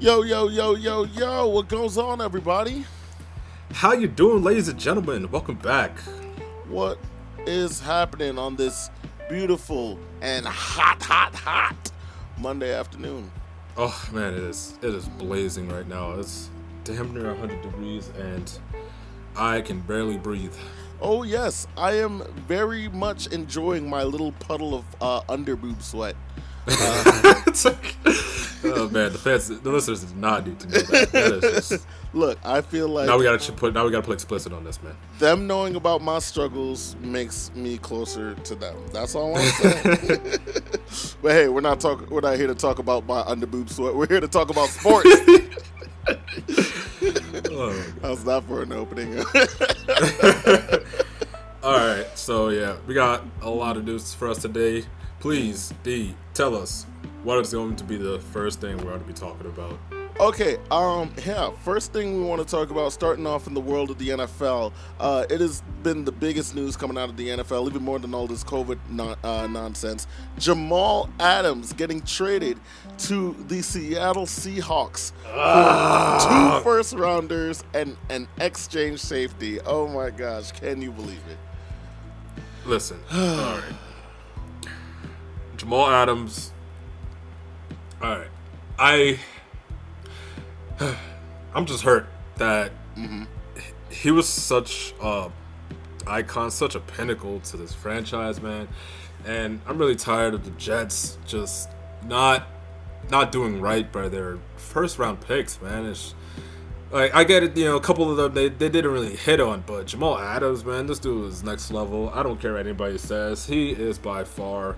Yo, yo, yo, yo, yo, what goes on, everybody? How you doing, ladies and gentlemen? Welcome back. What is happening on this beautiful and hot, hot, hot Monday afternoon? Oh man, it is it is blazing right now. It's damn near 100 degrees and I can barely breathe. Oh yes, I am very much enjoying my little puddle of uh, underboob sweat. Uh, oh man, the fans, the listeners did not need to know that. just, look, I feel like now we gotta put now we gotta put explicit on this, man. Them knowing about my struggles makes me closer to them. That's all I'm saying. but hey, we're not talking. We're not here to talk about my underboob sweat. We're here to talk about sports. oh, How's that for an opening? all right, so yeah, we got a lot of news for us today. Please, D, tell us what is going to be the first thing we're going to be talking about. Okay, um, yeah, first thing we want to talk about, starting off in the world of the NFL, uh, it has been the biggest news coming out of the NFL, even more than all this COVID non- uh, nonsense. Jamal Adams getting traded to the Seattle Seahawks ah. two first rounders and an exchange safety. Oh my gosh, can you believe it? Listen, all right. Jamal Adams. All right, I. I'm just hurt that mm-hmm. he was such a icon, such a pinnacle to this franchise, man. And I'm really tired of the Jets just not not doing right by their first round picks, man. It's like I get it, you know, a couple of them they, they didn't really hit on, but Jamal Adams, man, this dude is next level. I don't care what anybody says. He is by far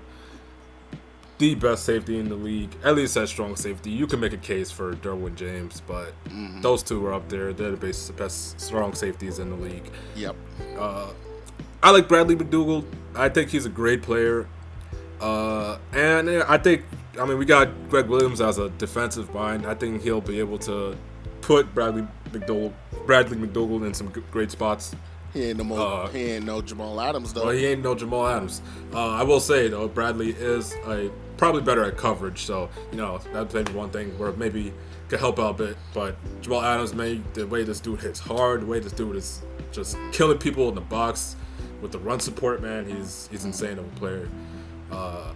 the best safety in the league, at least at strong safety. You can make a case for Derwin James, but mm-hmm. those two are up there. They're the best, best strong safeties in the league. Yep. Uh, I like Bradley McDougald. I think he's a great player. Uh, and I think, I mean, we got Gregg Williams as a defensive mind. I think he'll be able to put Bradley McDougald, Bradley McDougald in some great spots. He ain't no uh, he ain't no Jamal Adams though. Well, he ain't no Jamal Adams. Uh, I will say though, Bradley is a probably better at coverage. So you know that's maybe one thing where maybe could help out a bit. But Jamal Adams, man, the way this dude hits hard, the way this dude is just killing people in the box with the run support, man, he's he's insane of a player. Uh,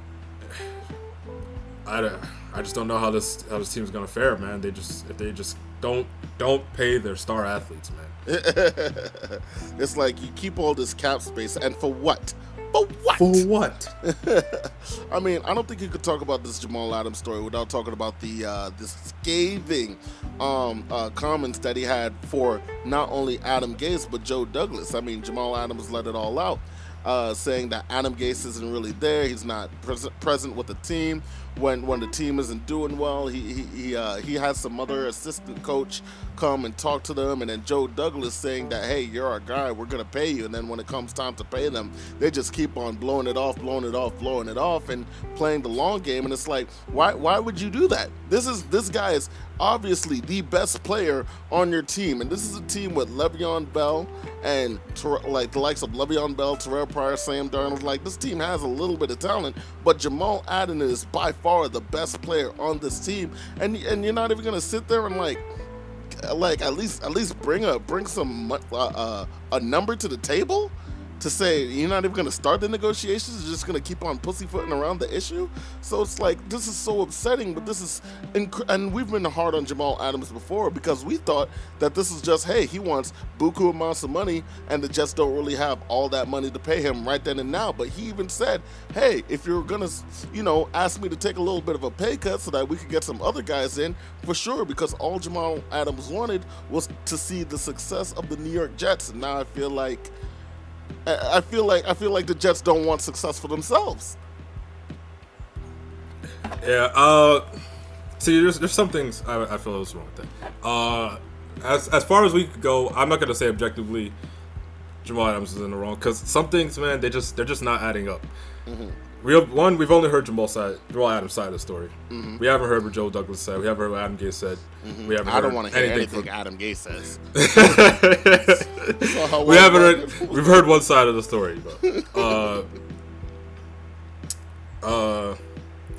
I, I just don't know how this how this team's gonna fare, man. They just if they just don't don't pay their star athletes, man. it's like you keep all this cap space, and for what? For what? For what? I mean, I don't think you could talk about this Jamal Adams story without talking about the uh, this scathing um, uh, comments that he had for not only Adam Gase but Joe Douglas. I mean, Jamal Adams let it all out, uh, saying that Adam Gase isn't really there. He's not pres- present with the team when when the team isn't doing well. He he he, uh, he has some other assistant coach come and talk to them, and then Joe Douglas saying that hey, you're our guy, we're gonna pay you, and then when it comes time to pay them, they just keep on blowing it off, blowing it off, blowing it off, and playing the long game. And it's like, why why would you do that? This is this guy is obviously the best player on your team, and this is a team with Le'Veon Bell and like the likes of Le'Veon Bell, Terrelle Pryor, Sam Darnold. Like this team has a little bit of talent, but Jamal Adams is by far the best player on this team, and and you're not even gonna sit there and like like at least at least bring a bring some uh, uh, a number to the table to say you're not even going to start the negotiations you're just going to keep on pussyfooting around the issue? So it's like this is so upsetting but this is inc- and we've been hard on jamal adams before because we thought that this is just hey he wants buku amounts of money and the jets don't really have all that money to pay him right then and now. But he even said hey if you're going to you know ask me to take a little bit of a pay cut so that we could get some other guys in for sure because all jamal adams wanted was to see the success of the new york jets. And now i feel like I feel like I feel like the Jets don't want success for themselves. Yeah. Uh, see, there's there's some things I, I feel is wrong with that. Uh, as as far as we could go, I'm not gonna say objectively Jamal Adams is in the wrong because some things, man, they just they're just not adding up. Mm-hmm. We have, one, we've only heard Jamal side, Jamal Adams side of the story. Mm-hmm. We haven't heard what Joe Douglas said. We haven't heard what Adam Gase said. Mm-hmm. We haven't. I don't want to hear anything, anything Adam Gase says. we haven't heard. We've heard one side of the story, but uh, uh,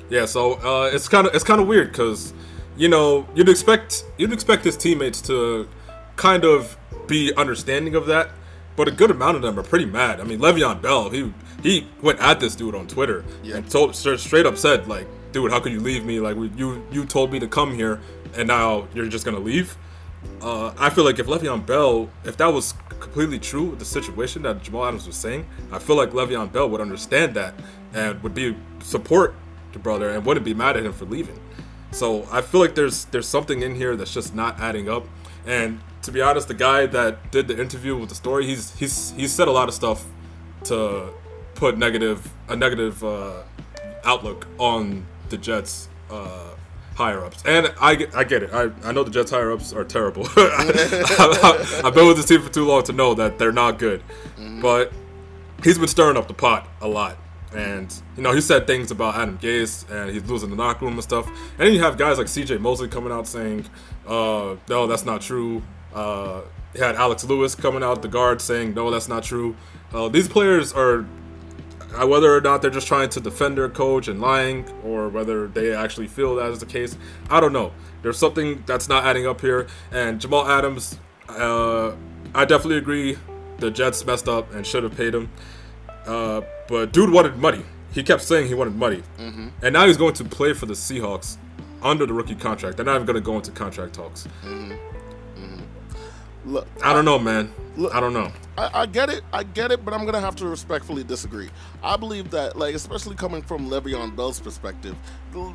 yeah. So uh, it's kind of it's kind of weird because you know, you'd expect you'd expect his teammates to kind of be understanding of that, but a good amount of them are pretty mad. I mean, Le'Veon Bell, he he went at this dude on Twitter Yeah. and told straight up said like, "Dude, how could you leave me? Like, you you told me to come here, and now you're just gonna leave." Uh, I feel like if Le'Veon Bell, if that was completely true, the situation that Jamal Adams was saying, I feel like Le'Veon Bell would understand that and would be support the brother and wouldn't be mad at him for leaving. So I feel like there's there's something in here that's just not adding up. And to be honest, the guy that did the interview with the story, he's he's he's said a lot of stuff to put negative a negative uh, outlook on the Jets uh, higher ups. And I get, I get it. I, I know the Jets higher ups are terrible. I, have been with this team for too long to know that they're not good. But he's been stirring up the pot a lot. And you know he said things about Adam Gase and he's losing the locker room and stuff. And then you have guys like C.J. Mosley coming out saying, uh, "No, that's not true." Uh, had Alex Lewis coming out the guard saying, "No, that's not true." Uh, these players are whether or not they're just trying to defend their coach and lying, or whether they actually feel that is the case, I don't know. There's something that's not adding up here. And Jamal Adams, uh, I definitely agree. The Jets messed up and should have paid him. Uh, but dude wanted money. He kept saying he wanted money, and now he's going to play for the Seahawks under the rookie contract. They're not even going to go into contract talks. Look, I don't know, man. Look- I don't know. I, I get it, I get it, but I'm gonna have to respectfully disagree. I believe that, like, especially coming from Le'Veon Bell's perspective,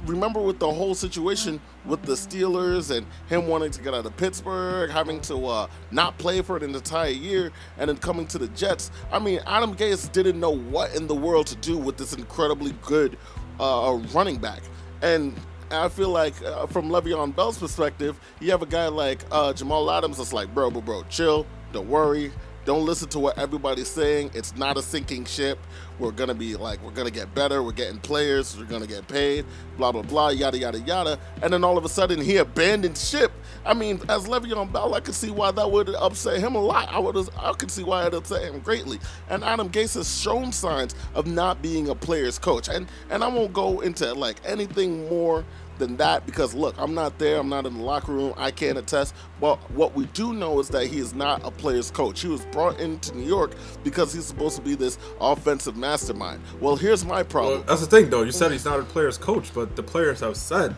remember with the whole situation with the Steelers and him wanting to get out of Pittsburgh, having to uh, not play for it an entire year, and then coming to the Jets. I mean, Adam Gase didn't know what in the world to do with this incredibly good uh, running back, and I feel like uh, from Le'Veon Bell's perspective, you have a guy like uh, Jamal Adams that's like, bro, bro, bro, chill, don't worry, don't listen to what everybody's saying. It's not a sinking ship. We're gonna be like, we're gonna get better. We're getting players. We're gonna get paid. Blah blah blah. Yada yada yada. And then all of a sudden, he abandoned ship. I mean, as Le'Veon Bell, I could see why that would upset him a lot. I would, I could see why it upset him greatly. And Adam Gase has shown signs of not being a player's coach. And and I won't go into like anything more than that because look, I'm not there, I'm not in the locker room, I can't attest. But what we do know is that he is not a player's coach. He was brought into New York because he's supposed to be this offensive mastermind. Well, here's my problem. Well, that's the thing, though. You said he's not a player's coach, but the players have said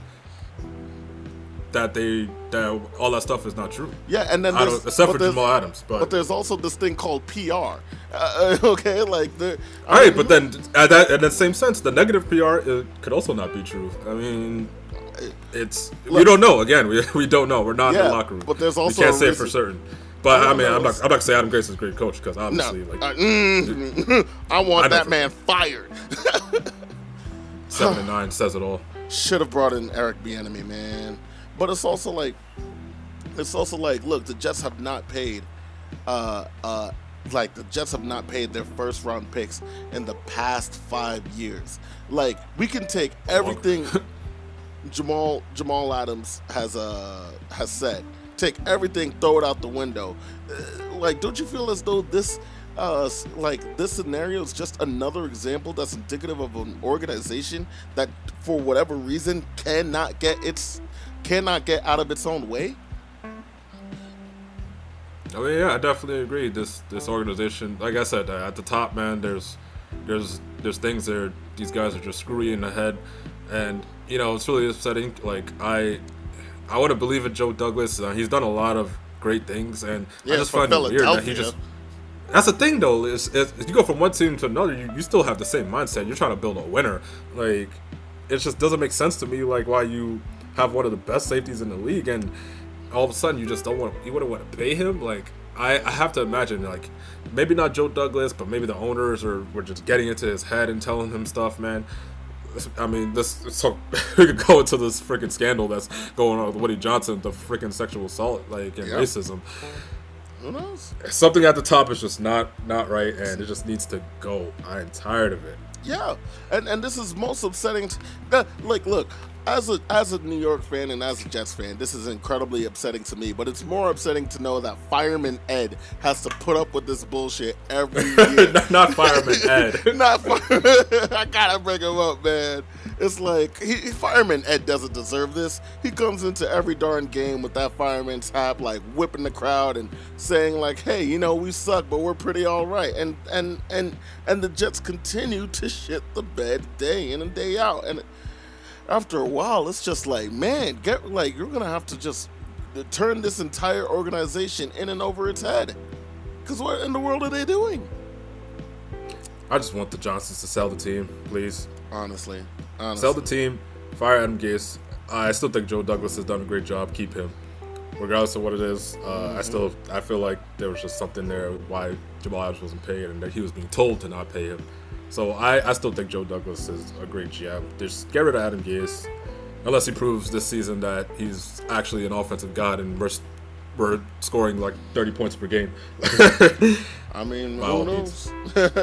that they that all that stuff is not true. yeah, and then except for Jamal Adams, but, But there's also this thing called PR. Uh, okay, like the all right. But then, at that in that same sense, the negative PR it could also not be true. I mean, it's we don't know. Again, we, we don't know. We're not in Yeah, the locker room. but there's also we can't say it for certain. But I I, mean, know. I'm not. I'm not saying Adam Gase is a great coach because no, obviously, like uh, mm, I want I that man fired. seven and nine says it all. should have brought in Eric Bieniemy, man. But it's also like, it's also like, look, the Jets have not paid, uh, uh, like the Jets have not paid their first round picks in the past five years. Like we can take everything Jamal Jamal Adams has uh has said, take everything, throw it out the window. Uh, like, don't you feel as though this? Uh, like this scenario is just another example that's indicative of an organization that, for whatever reason, cannot get its cannot get out of its own way. Mean, yeah, I definitely agree. This this organization, like I said, uh, at the top, man, there's there's there's things there. These guys are just screwy in the head, and you know it's really upsetting. Like I, I want to believe in Joe Douglas. Uh, he's done a lot of great things, and Yeah, I just find it weird that he just. That's the thing, though. Is, is you go from one team to another, you, you still have the same mindset. You're trying to build a winner. Like, it just doesn't make sense to me. Like, why you have one of the best safeties in the league, and all of a sudden you just don't want you wouldn't want to pay him. Like, I, I have to imagine, like, maybe not Joe Douglas, but maybe the owners or were just getting into his head and telling him stuff, man. I mean, this so we could go into this freaking scandal that's going on with Woody Johnson, the freaking sexual assault, like, and Yeah. racism Who knows? something at the top is just not not right and it just needs to go i'm tired of it Yeah, and and this is most upsetting. t- uh, like, look, as a as a New York fan and as a Jets fan, this is incredibly upsetting to me. But it's more upsetting to know that Fireman Ed has to put up with this bullshit every year. not, not fireman ed Not Fireman. I gotta bring him up, man. it's like he, fireman Ed doesn't deserve this. He comes into every darn game with that fireman's hat, like whipping the crowd and saying like, "Hey, you know we suck, but we're pretty all right." And and and and the Jets continue to shit the bed day in and day out. And after a while, it's just like, man, get like you're gonna have to just turn this entire organization in and over its head. Because what in the world are they doing? I just want the Johnsons to sell the team, please. Honestly, honestly. sell the team, fire Adam Gase. I still think Joe Douglas has done a great job. Keep him, regardless of what it is. Uh, mm-hmm. I still I feel like there was just something there why Jamal Adams wasn't paid and that he was being told to not pay him. So I, I still think Joe Douglas is a great GM. Just get rid of Adam Gase, unless he proves this season that he's actually an offensive god and we're, we're scoring like 30 points per game. I mean, who knows?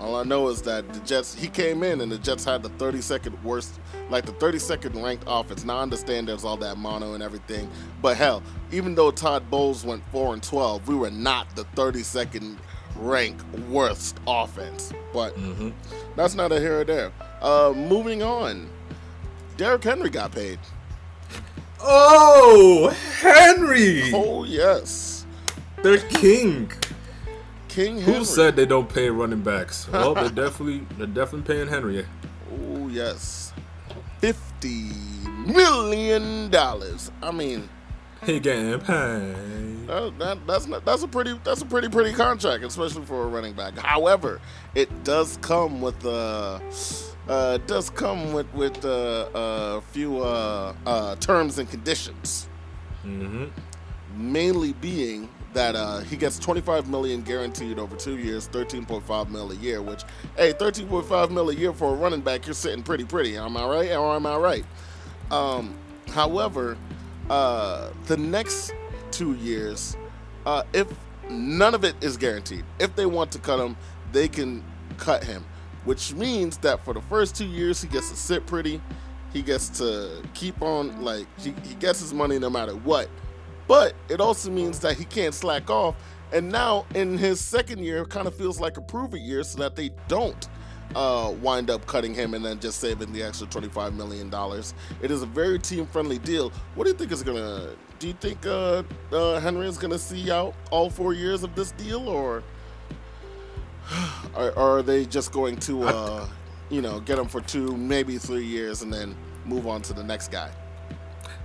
All I know is that the Jets, he came in and the Jets had the 32nd worst, like the 32nd ranked offense. Now I understand there's all that mono and everything, but hell, even though Todd Bowles went 4 and 12, we were not the 32nd ranked worst offense. But mm-hmm. that's not a here or there. Uh, moving on, Derrick Henry got paid. Oh, Henry! Oh yes, the king. King Henry. Who said they don't pay running backs? Well, they're definitely they're definitely paying Henry. Oh yes, fifty million dollars. I mean, he getting paid. That, that, that's not, that's a pretty that's a pretty pretty contract, especially for a running back. However, it does come with a uh, uh, does come with with uh, a few uh, uh, terms and conditions. Mm-hmm. Mainly being that uh, he gets 25 million guaranteed over two years, 13.5 mil a year. Which, hey, 13.5 mil a year for a running back, you're sitting pretty pretty. Am I right? Or am I right? Um, however, uh, the next two years, uh, if none of it is guaranteed, if they want to cut him, they can cut him. Which means that for the first two years, he gets to sit pretty. He gets to keep on like he, he gets his money no matter what but it also means that he can't slack off. And now in his second year, kind of feels like a prove it year so that they don't uh, wind up cutting him and then just saving the extra $25 million. It is a very team friendly deal. What do you think is going to. Do you think uh, uh, Henry is going to see out all four years of this deal or. Or, or are they just going to, uh, you know, get him for two, maybe three years and then move on to the next guy?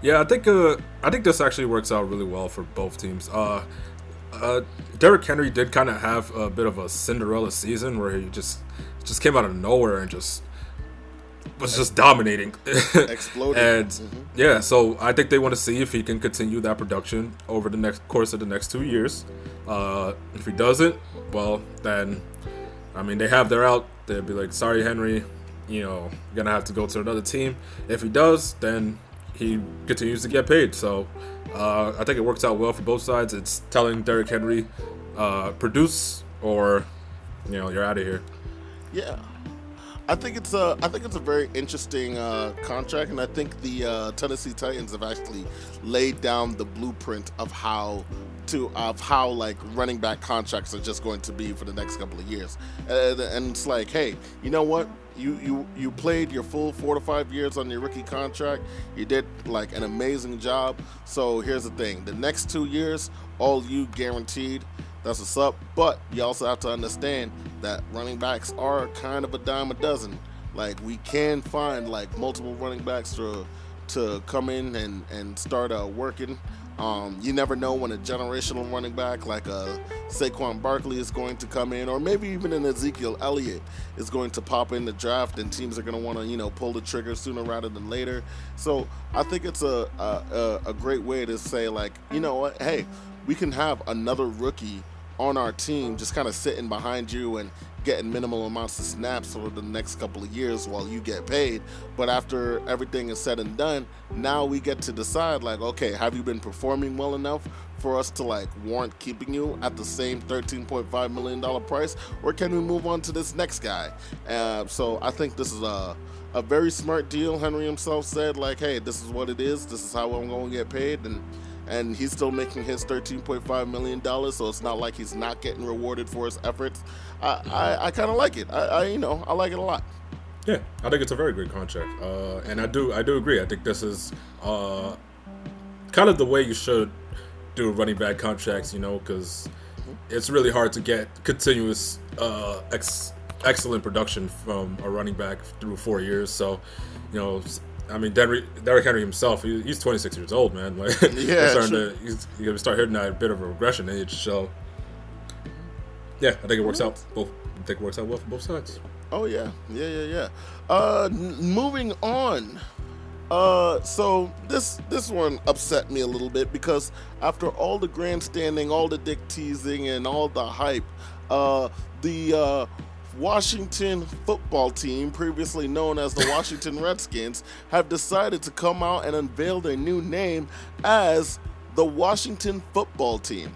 Yeah, I think uh, I think this actually works out really well for both teams. Uh, uh, Derrick Henry did kind of have a bit of a Cinderella season where he just just came out of nowhere and just was just dominating, exploding. and mm-hmm. yeah, so I think they want to see if he can continue that production over the next course of the next two years. Uh, if he doesn't, well, then I mean they have their out. They'll be like, "Sorry, Henry, you know, you're gonna have to go to another team." If he does, then he continues to get paid. So uh, I think it works out well for both sides. It's telling Derrick Henry, uh, produce or you know you're out of here. Yeah, I think it's a I think it's a very interesting uh, contract, and I think the uh, Tennessee Titans have actually laid down the blueprint of how to of how like running back contracts are just going to be for the next couple of years, and, and it's like, hey, you know what? you you you played your full four to five years on your rookie contract. You did like an amazing job. So here's the thing: the next two years, all you guaranteed. That's what's up. But you also have to understand that running backs are kind of a dime a dozen. Like we can find like multiple running backs to to come in and and start uh, working um, you never know when a generational running back like a uh, Saquon Barkley is going to come in, or maybe even an Ezekiel Elliott is going to pop in the draft, and teams are going to want to, you know, pull the trigger sooner rather than later. So I think it's a, a a great way to say like, you know what, hey, we can have another rookie on our team just kind of sitting behind you and getting minimal amounts of snaps over the next couple of years while you get paid. But after everything is said and done, now we get to decide like, okay, have you been performing well enough for us to like warrant keeping you at the same $13.5 million price, or can we move on to this next guy? Uh, so I think this is a a very smart deal. Henry himself said like, hey, this is what it is. This is how I'm going to get paid, and and he's still making his 13.5 million dollars so it's not like he's not getting rewarded for his efforts i i, I kind of like it I, I, you know i like it a lot Yeah, I think it's a very great contract, uh, and I do I do agree. I think this is uh, kind of the way you should do running back contracts, you know, because it's really hard to get continuous uh, ex- excellent production from a running back through four years. So, you know, I mean, Derrick, Derrick Henry himself, he, he's 26 years old, man. Like, Yeah, he's starting true. to he's, he's gonna start hitting that bit of a regression age. So, yeah, I think it works out both. I think it works out well for both sides. Oh yeah, yeah, yeah, yeah. Uh, n- moving on. Uh, so this this one upset me a little bit because after all the grandstanding, all the dick teasing, and all the hype, uh, the uh, Washington football team, previously known as the Washington Redskins, have decided to come out and unveil their new name as the Washington Football Team.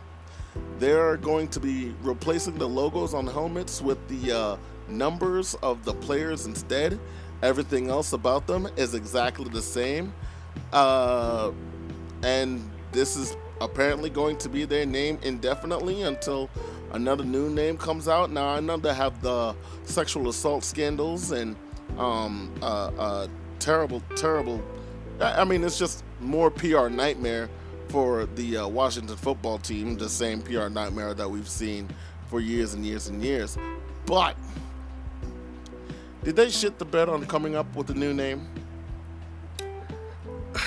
They're going to be replacing the logos on helmets with the uh, numbers of the players instead. Everything else about them is exactly the same. Uh, and this is apparently going to be their name indefinitely until another new name comes out. Now, I know they have the sexual assault scandals and um, uh, uh, terrible, terrible. I mean, it's just more PR nightmare for the uh, Washington football team, the same PR nightmare that we've seen for years and years and years. But did they shit the bed on coming up with a new name?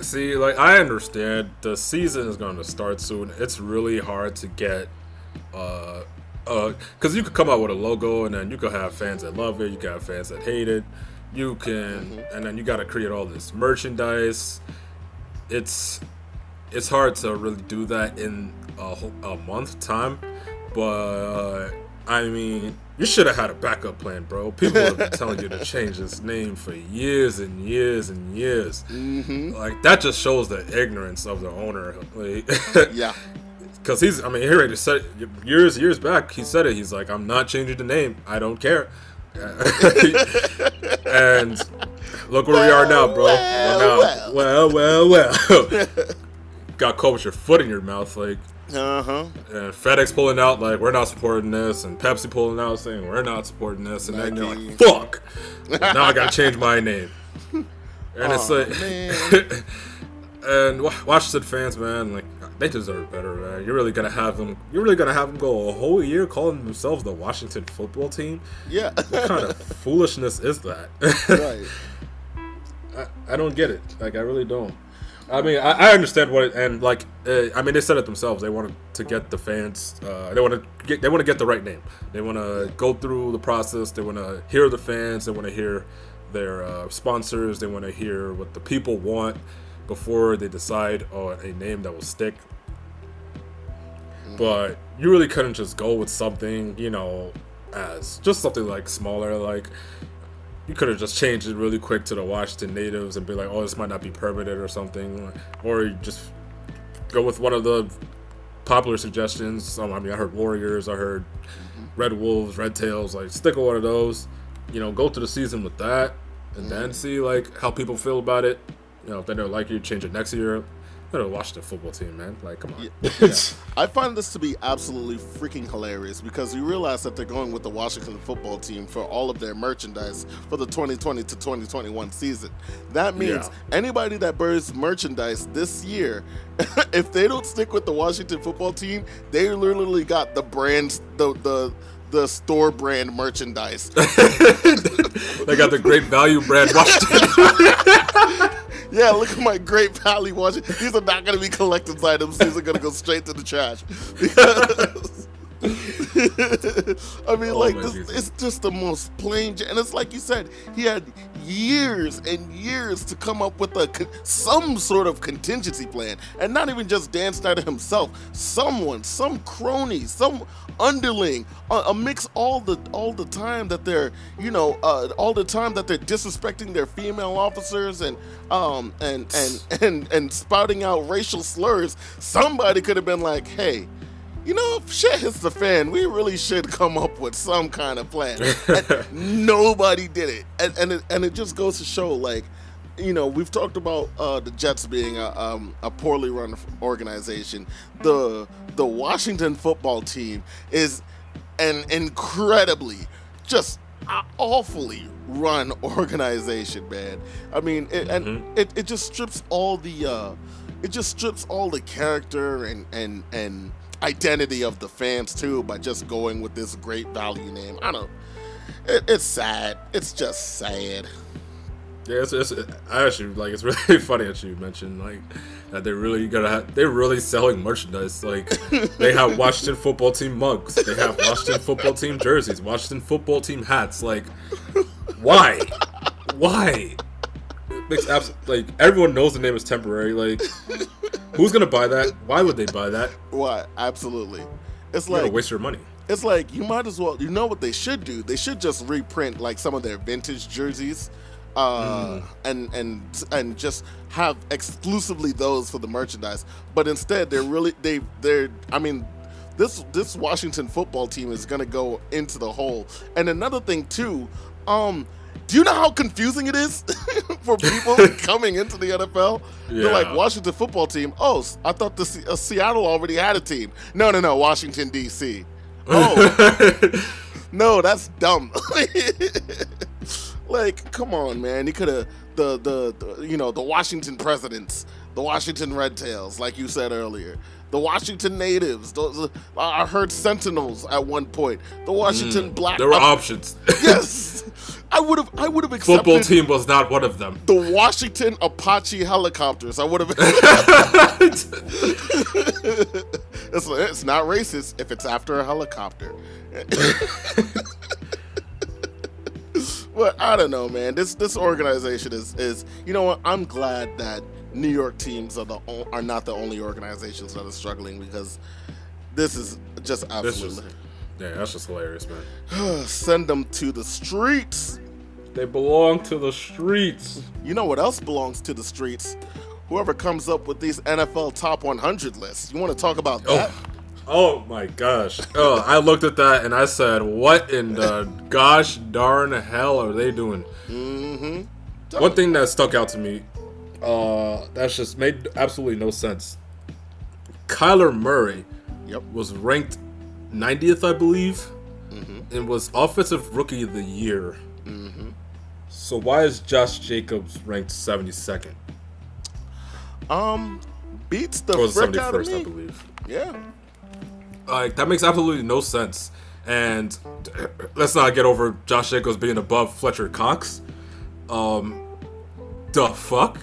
See, like I understand the season is going to start soon. It's really hard to get, uh, uh, because you could come out with a logo and then you could have fans that love it, you could have fans that hate it, you can, and then you got to create all this merchandise. It's, it's hard to really do that in a, a month time, but I mean, you should have had a backup plan, bro. People have been telling you to change this name for years and years and years. Mm-hmm. Like that just shows the ignorance of the owner. Like, Yeah. Because he's, I mean, he already said it years, years back. He said it. He's like, I'm not changing the name. I don't care. and look where we are now, bro. Well, Now- well, well, well. Got caught with your foot in your mouth, like, Uh huh. and FedEx pulling out, like, we're not supporting this, and Pepsi pulling out, saying we're not supporting this, and then you're like, fuck. now I gotta change my name. And it's like, man. and Wa- Washington fans, man, like they deserve better, man. You're really gonna have them. You're really gonna have them go a whole year calling themselves the Washington Football Team. Yeah. What kind of foolishness is that? right. I, I don't get it. Like I really don't. I mean, I, I understand what, it, and like, uh, I mean, they said it themselves. They wanted to get the fans. Uh, they want to get. They want to get the right name. They want to go through the process. They want to hear the fans. They want to hear their uh, sponsors. They want to hear what the people want before they decide on a name that will stick. But you really couldn't just go with something, you know, as just something like smaller, like you could have just changed it really quick to the Washington natives and be like, oh, this might not be permitted or something, or you just go with one of the popular suggestions. Um, I mean, I heard Warriors, I heard Red Wolves, Red Tails. Like, stick with one of those. You know, go through the season with that, and then see like how people feel about it. You know, if they don't like you, change it next year. They're the Washington football team, man. Like, come on. Yeah. I find this to be absolutely freaking hilarious because you realize that they're going with the Washington football team for all of their merchandise for the 2020 to 2021 season. That means Yeah. anybody that buys merchandise this year, if they don't stick with the Washington football team, they literally got the brands, the the the store brand merchandise. they got the great value brand Washington. Yeah, look at my Great Valley watching. These are not going to be collector's items. These are going to go straight to the trash. Because I mean, Oh, like this, it's just the most plain. And it's like you said, he had years and years to come up with a some sort of contingency plan, and not even just Dan Snyder himself. Someone, some crony, some underling, a, uh, mix all the all the time that they're you know uh, all the time that they're disrespecting their female officers and um and and and and spouting out racial slurs. Somebody could have been like, hey you know, if shit hits the fan, we really should come up with some kind of plan. And nobody did it, and and it, and it just goes to show, like, you know, we've talked about uh, the Jets being a, um, a poorly run organization. The the Washington football team is an incredibly, just awfully run organization, man. I mean, it, and Mm-hmm. it, it just strips all the uh, it just strips all the character and and and identity of the fans too by just going with this great value name. I don't. It, it's sad. It's just sad. Yeah, it's, it's I actually like it's really funny that you mentioned like that they're really gonna have they're really selling merchandise. Like they have Washington football team mugs, they have Washington football team jerseys, Washington football team hats. Like, why? Why? Makes abs- like everyone knows the name is temporary. Like, who's gonna buy that? Why would they buy that? Why? Absolutely. It's You're like gonna waste your money. it's like you might as well you know what they should do they should just reprint like some of their vintage jerseys uh, and and and just have exclusively those for the merchandise but instead they're really they they're i mean this this washington football team is to go into the hole and another thing too um do you know how confusing it is for people coming into the NFL? They're like Washington football team. Oh, I thought the Se- uh, Seattle already had a team. No, no, no, Washington D.C. Oh, no, that's dumb. like, come on, man. You could have the, the the you know the Washington presidents, the Washington Red Tails, like you said earlier, the Washington natives. Those I heard Sentinels at one point. The Washington Black. Mm, There were options. yes, I would have. I would have accepted Football team was not one of them. the Washington Apache helicopters. I would have. it's, it's not racist if it's after a helicopter. but I don't know, man. This this organization is is you know what? I'm glad that New York teams are the are not the only organizations that are struggling because this is just absolutely yeah, that's just hilarious, man. send them to the streets. They belong to the streets. You know what else belongs to the streets? Whoever comes up with these NFL top 100 lists. You want to talk about that? Oh my gosh. Oh, I looked at that and I said, what in the gosh darn hell are they doing? Mm-hmm. One thing that stuck out to me, uh, that's just made absolutely no sense. Kyler Murray Yep. was ranked 90th, I believe, Mm-hmm. and was Offensive Rookie of the Year. So why is Josh Jacobs ranked 72nd? Um, beats the Or frick out of 71st, I believe. Yeah. Like that makes absolutely no sense. And let's not get over Josh Jacobs being above Fletcher Cox. Um, the fuck?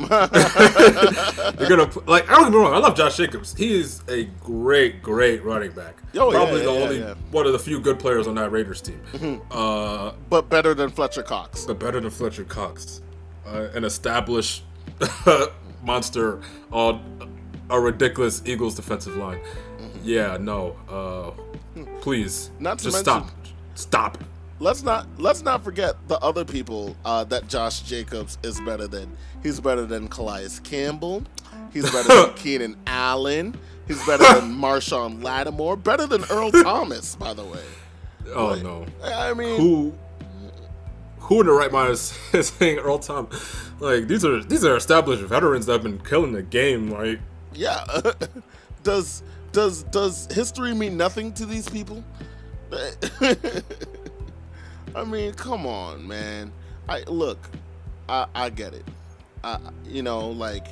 You're gonna like I don't get me wrong. I love Josh Jacobs. He is a great, great running back. Oh, Probably yeah, the yeah, only yeah. one of the few good players on that Raiders team. Uh, but better than Fletcher Cox. but better than Fletcher Cox, uh, an established monster on a ridiculous Eagles defensive line. Yeah, no. Uh, please, Not to just mention- stop. Stop. Let's not let's not forget the other people uh, that Josh Jacobs is better than. He's better than Calais Campbell. He's better than Keenan Allen. He's better than Marshon Lattimore. Better than Earl Thomas, by the way. Oh Like, no. I mean, Who? Who in the right mind is, is saying Earl Tom? Like these are these are established veterans that have been killing the game. Like yeah. does does does history mean nothing to these people? I mean, come on, man. I look, I I get it. I, you know, like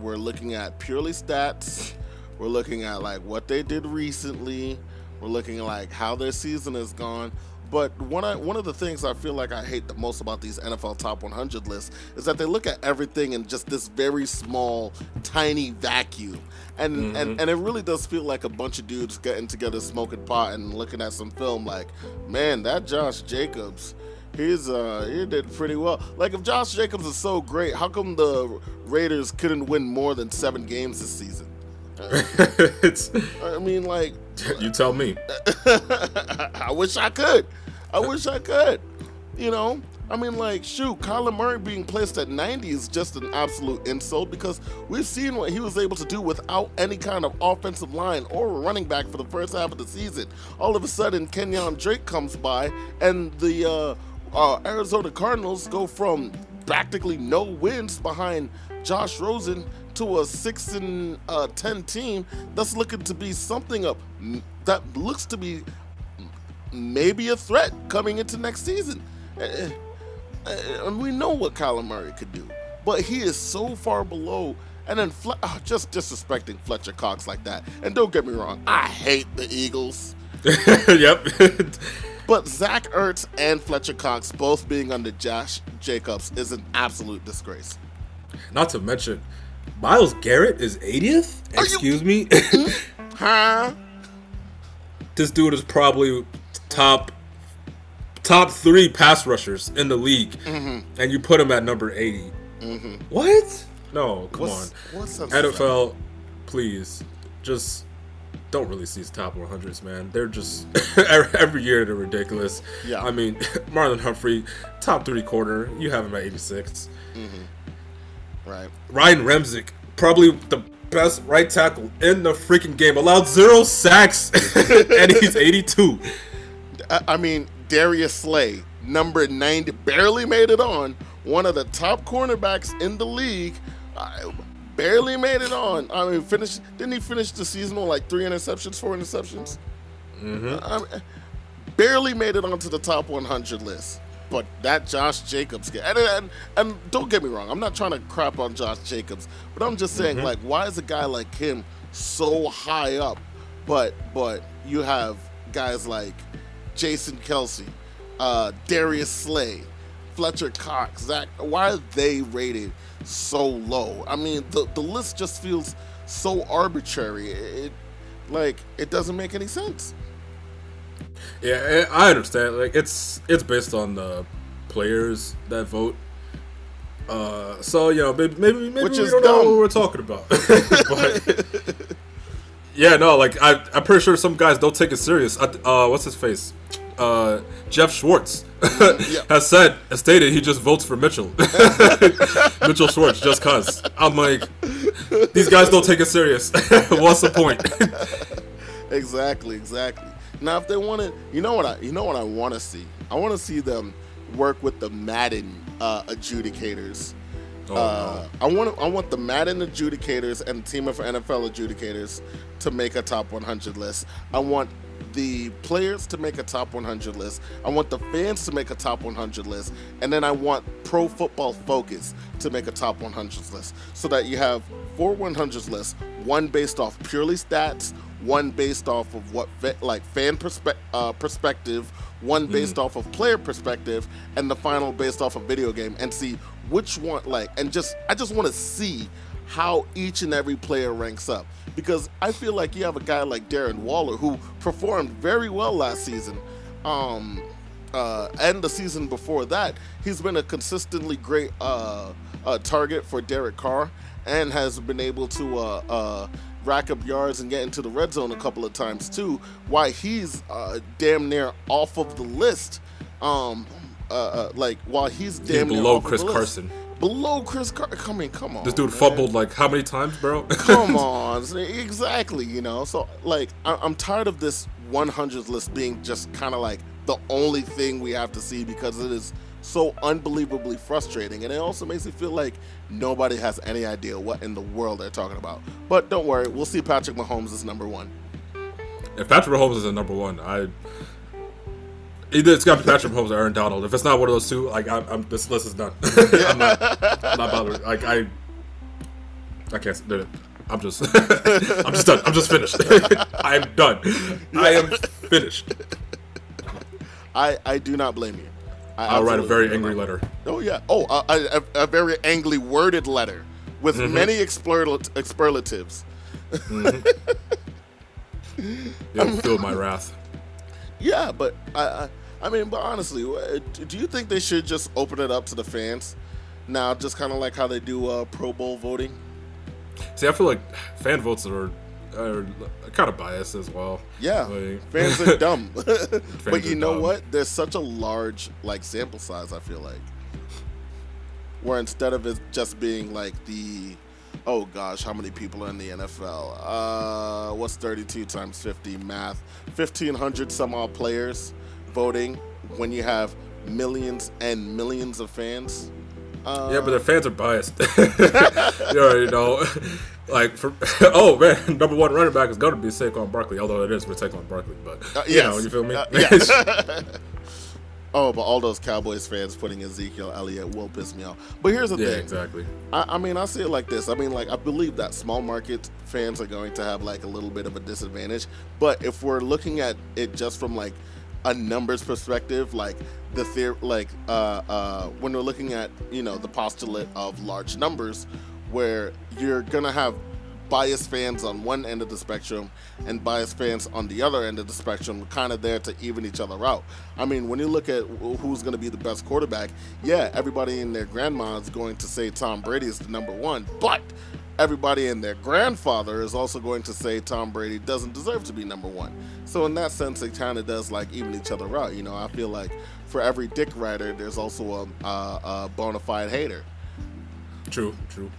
we're looking at purely stats. We're looking at like what they did recently. We're looking at like how their season has gone. But one of, one of the things I feel like I hate the most about these NFL top 100 lists is that they look at everything in just this very small, tiny vacuum, and and, and it really does feel like a bunch of dudes getting together, smoking pot, and looking at some film. Like, man, that Josh Jacobs, he's uh he did pretty well. Like, if Josh Jacobs is so great, how come the Raiders couldn't win more than seven games this season? I mean, like, you tell me. I wish I could. I wish I could. You know, I mean, like, shoot, Kyler Murray being placed at 90 is just an absolute insult because we've seen what he was able to do without any kind of offensive line or running back for the first half of the season. All of a sudden, Kenyon Drake comes by, and the uh, uh, Arizona Cardinals go from practically no wins behind Josh Rosen to a six and uh, ten team that's looking to be something up that looks to be maybe a threat coming into next season. Eh, eh, eh, and we know what Kyler Murray could do, but he is so far below. And then Fle- oh, ah, just disrespecting Fletcher Cox like that. And don't get me wrong, I hate the Eagles. yep. but Zach Ertz and Fletcher Cox both being under Josh Jacobs is an absolute disgrace. Not to mention, Myles Garrett is 80th. Excuse you- me. Hmm? huh? This dude is probably top top three pass rushers in the league, mm-hmm. and you put him at number 80. Mm-hmm. What? No, come what's, on. What's up, NFL, please, just don't release these top 100s, man. They're just every year they're ridiculous. Yeah. I mean, Marlon Humphrey, top three quarter, you have him at 86. Mm-hmm. Right. Ryan Ramczyk, probably the best right tackle in the freaking game, allowed zero sacks, and he's 82. I mean, Darius Slay, number 90, barely made it on. One of the top cornerbacks in the league. I barely made it on. I mean, finished. Didn't he finish the season with like three interceptions, four interceptions? Mm-hmm. I mean, barely made it onto the top 100 list. But that Josh Jacobs, and, and, and don't get me wrong, I'm not trying to crap on Josh Jacobs, but I'm just saying, mm-hmm. like, why is a guy like him so high up? But but you have guys like Jason Kelce, uh, Darius Slay, Fletcher Cox, Zach. Why are they rated so low? I mean, the the list just feels so arbitrary. It like it doesn't make any sense. Yeah, I understand. Like it's it's based on the players that vote. Uh, so you know, maybe maybe, maybe Which we is don't dumb. know what we're talking about. but, yeah, no, like I, I'm pretty sure some guys don't take it serious. Uh, what's his face? Uh, Geoff Schwartz yeah. has said, has stated he just votes for Mitchell. Mitchell Schwartz, just cause. I'm like, these guys don't take it serious. What's the point? exactly, exactly. Now, if they want to, you know what I, you know what I want to see. I want to see them work with the Madden uh, adjudicators. Oh, uh, I want I want the Madden adjudicators and the team of NFL adjudicators to make a top 100 list. I want the players to make a top 100 list. I want the fans to make a top 100 list, and then I want Pro Football Focus to make a top 100 list, so that you have four 100s lists: one based off purely stats, one based off of what like fan perspe- uh, perspective, one based mm. off of player perspective, and the final based off of video game, and see which one like, and just I just want to see how each and every player ranks up because I feel like you have a guy like Darren Waller who performed very well last season. Um, uh, and the season before that, he's been a consistently great uh, uh, target for Derek Carr and has been able to uh, uh, rack up yards and get into the red zone a couple of times too. Why he's uh, damn near off of the list. Um, Uh, uh, like while he's damn he's below Chris Carson below Chris Carter. I mean, come on. This dude man. fumbled like how many times, bro? come on, exactly. You know, so like I- am tired of this 100 list being just kind of like the only thing we have to see because it is so unbelievably frustrating, and it also makes me feel like nobody has any idea what in the world they're talking about. But don't worry, we'll see Patrick Mahomes as number one. If Patrick Mahomes is a number one, I it's got to be Patrick Mahomes or Aaron Donald. If it's not one of those two, like I'm, I'm this list is done. I'm not, I'm not bothered. Like I, I can't do it. I'm just, I'm just done. I'm just finished. I'm done. I am finished. I I do not blame you. I will write a very angry letter. Oh yeah. Oh, a, a, a very angry worded letter with mm-hmm. many experl- expletives. Mm-hmm. It'll feel my wrath. Yeah, but I, I I mean, but honestly, do you think they should just open it up to the fans now, just kind of like how they do uh, Pro Bowl voting? See, I feel like fan votes are are kind of biased as well. Yeah, like, fans are dumb. fans but you know dumb. what? There's such a large like sample size. I feel like where instead of it just being like the oh gosh, how many people are in the NFL? Uh, what's 32 times 50 math? 1,500 some odd players voting when you have millions and millions of fans. Uh, yeah, but the fans are biased. you already know. like for oh man, number one running back is going to be Saquon Barkley, although it is for Saquon Barkley, but Uh, you yes. know, you feel me? Uh, yes. oh, but all those Cowboys fans putting Ezekiel Elliott will piss me off. But here's the yeah, thing. exactly. I, I mean, I see it like this. I mean, like, I believe that small market fans are going to have like a little bit of a disadvantage. But if we're looking at it just from like a numbers perspective, like the theory, like uh, uh, when we're looking at you know the postulate of large numbers, where you're gonna have biased fans on one end of the spectrum and biased fans on the other end of the spectrum, kind of there to even each other out. I mean, when you look at who's going to be the best quarterback, yeah, everybody in their grandma is going to say Tom Brady is the number one, but everybody and their grandfather is also going to say Tom Brady doesn't deserve to be number one. So in that sense, it kind of does like even each other out. You know, I feel like for every dick rider, there's also a, a, a bona fide hater. True, true.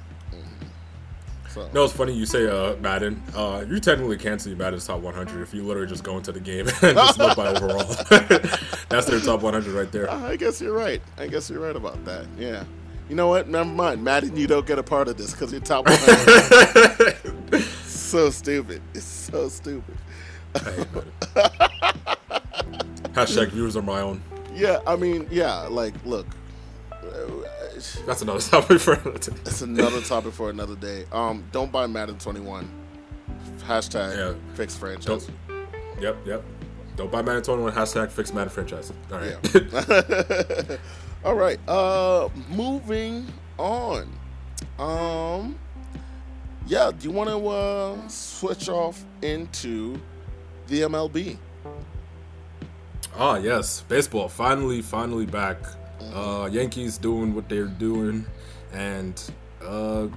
So No, it's funny you say uh, Madden. Uh, you technically can see Madden's top 100 if you literally just go into the game and just look by overall. That's their top 100 right there. I guess you're right. I guess you're right about that. Yeah. You know what? Never mind. Madden, you don't get a part of this because you're top 100. so stupid. It's so stupid. Hashtag viewers are my own. Yeah, I mean, yeah, like, look. That's another topic for another day. It's another topic for another day. Um, don't buy Madden 21. Hashtag Yeah. fix franchise. Yep, yep. Don't buy Madden 21. Hashtag fix Madden franchise. All right. Yeah. All right. Uh, moving on. Um, yeah. Do you want to uh switch off into the MLB? Ah, yes, baseball finally, finally back. Uh, Yankees doing what they're doing, and uh,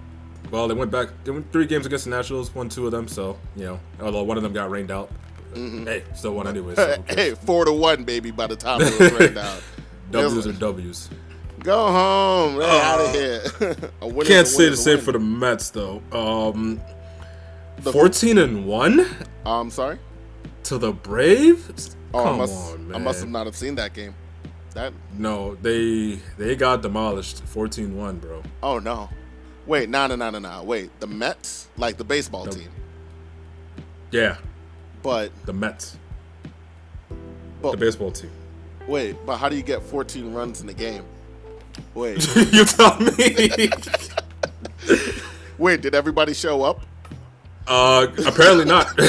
well, they went back. They went three games against the Nationals, won two of them. So you know, although one of them got rained out, hey, still won anyway. So hey, four to one, baby. By the time it was rained now, W's are W's. go home. Get out of here. Can't say the same for the Mets though. Um, The- fourteen and one I'm sorry. to the Braves. Oh, Come I must. on, man. I must have not have seen that game. That. No, they they got demolished 14-1, bro. Oh no. Wait, no, no, no, no, no. Wait, the Mets, like the baseball The- team, Yeah, but the Mets, but the baseball team. Wait, but how do you get 14 runs in a game? Wait, you tell me. wait, did everybody show up? uh, apparently not.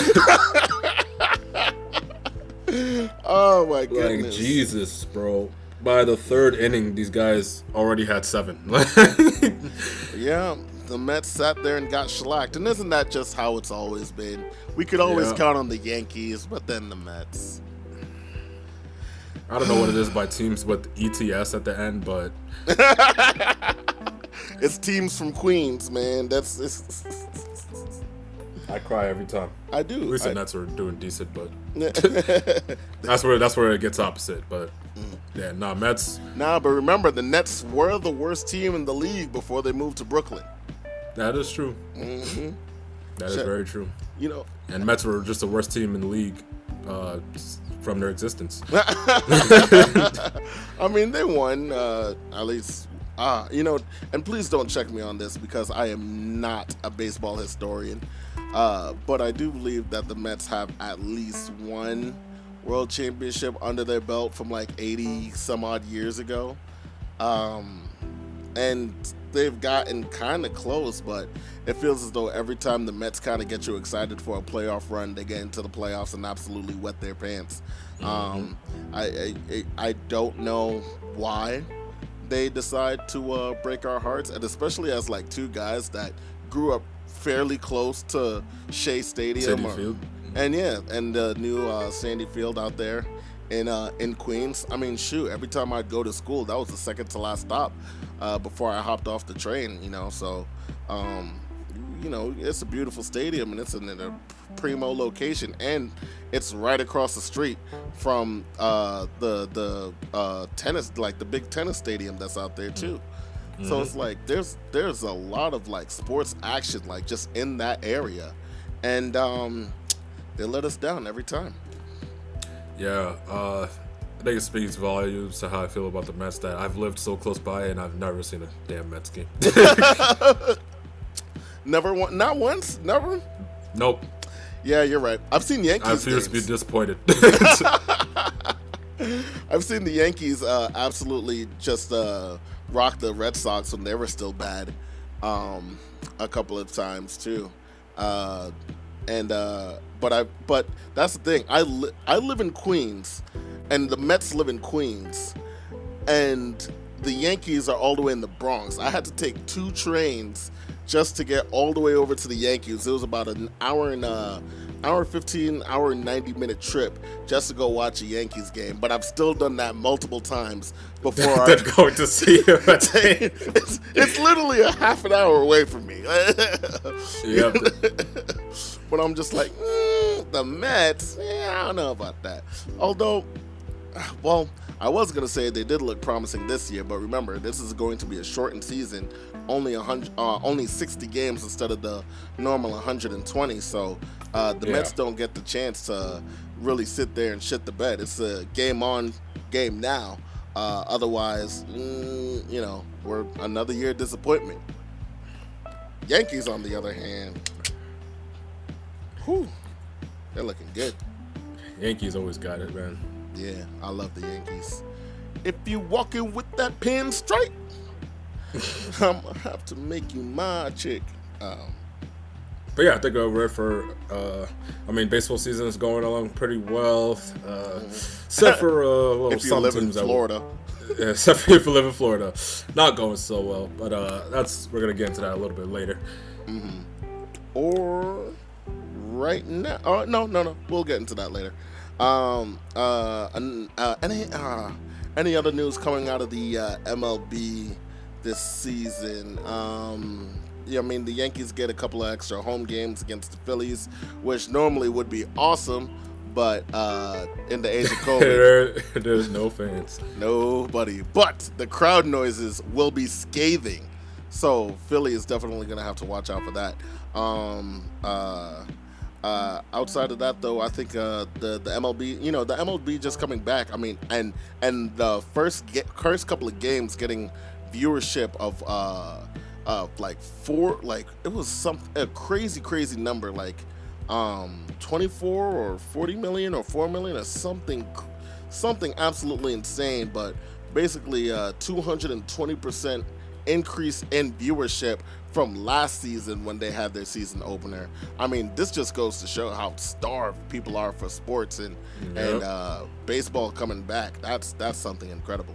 Oh my goodness. like. Jesus, bro. By the third inning, these guys already had seven. Yeah, the Mets sat there and got shellacked. And isn't that just how it's always been? We could always Yeah. count on the Yankees, but then the Mets. I don't know what it is by teams with ETS at the end, but It's teams from Queens, man. That's it's, I cry every time. I do. At least the I- Nets are doing decent, but that's where that's where it gets opposite. But yeah, nah, Mets. nah, but remember, the Nets were the worst team in the league before they moved to Brooklyn. That is true. hmm That is very true. You know, And Mets were just the worst team in the league uh, from their existence. I mean, they won uh, at least. Uh, you know, and please don't check me on this because I am not a baseball historian. Uh, but I do believe that the Mets have at least one world championship under their belt from like 80 some odd years ago. Um, and they've gotten kind of close, but it feels as though every time the Mets kind of get you excited for a playoff run, they get into the playoffs and absolutely wet their pants. Um, I, I I- don't know why they decide to uh, break our hearts, and especially as like two guys that grew up fairly close to Shea Stadium, or- Field. and yeah, and the new uh, Citi Field out there in uh, in Queens. I mean, shoot, every time I'd go to school, that was the second to last stop uh, before I hopped off the train. You know, so um, you know, it's a beautiful stadium and it's in a primo location, and it's right across the street from uh, the the uh, tennis, like the big tennis stadium that's out there too. So it's like there's there's a lot of like sports action like just in that area, and um, they let us down every time. Yeah, uh, I think it speaks volumes to how I feel about the Mets that I've lived so close by and I've never seen a damn Mets game. Never one, not once, never. Nope. Yeah, you're right. I've seen Yankees. I refuse games. to be disappointed. I've seen the Yankees uh, absolutely just uh, rock the Red Sox when they were still bad, um, a couple of times too. Uh, and uh, but I but that's the thing. I li- I live in Queens, and the Mets live in Queens, and the Yankees are all the way in the Bronx. I had to take two trains just to get all the way over to the Yankees. It was about an hour and uh hour 15 hour 90 minute trip just to go watch a yankees game but i've still done that multiple times before I, Than going to see him. it's, it's literally a half an hour away from me yeah. but i'm just like mm, the mets yeah, i don't know about that although well i was going to say they did look promising this year but remember this is going to be a shortened season only 100 uh, only 60 games instead of the normal 120 so uh, the Yeah. mets don't get the chance to really sit there and shit the bed it's a game on game now uh, otherwise mm, you know we're another year of disappointment yankees on the other hand whew, they're looking good Yankees always got it, man. Yeah i love the yankees if you walking with that pinstripe i'm gonna have to make you my chick um, But yeah, I think uh, we're for. Uh, I mean, baseball season is going along pretty well, uh, except for uh, well, if you live in that- florida Yeah, except for if you live in Florida, not going so well. But uh, that's we're gonna get into that a little bit later. or right now. Oh no, no, no. We'll get into that later. Um, uh, uh, any uh, any other news coming out of the uh, MLB this season? Um, yeah, I mean the Yankees get a couple of extra home games against the Phillies, which normally would be awesome, but uh, in the age of COVID, there, there's no fans. Nobody. But the crowd noises will be scathing. So Philly is definitely going to have to watch out for that. Um, uh, uh, outside of that, though, I think uh, the the MLB, you know, the MLB just coming back. I mean, and and the first get, first couple of games getting viewership of uh, like four, like it was some a crazy crazy number, like um 24 or 40 million or 4 million or something something absolutely insane but basically uh 220% increase in viewership from last season when they had their season opener i mean this just goes to show how starved people are for sports and and uh baseball coming back that's that's something incredible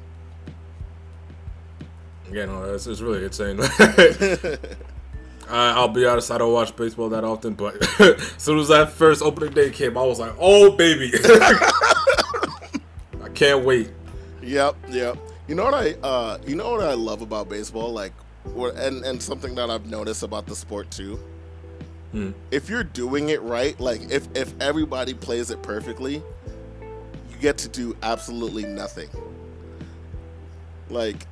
Yeah, no, it's, it's really insane. I, I'll be honest, I don't watch baseball that often, but as soon as that first opening day came, I was like, "Oh baby, I can't wait." Yep, yep. You know what I uh you know what I love about baseball like and and something that I've noticed about the sport too. Hmm. If you're doing it right, like if if everybody plays it perfectly, you get to do absolutely nothing. Like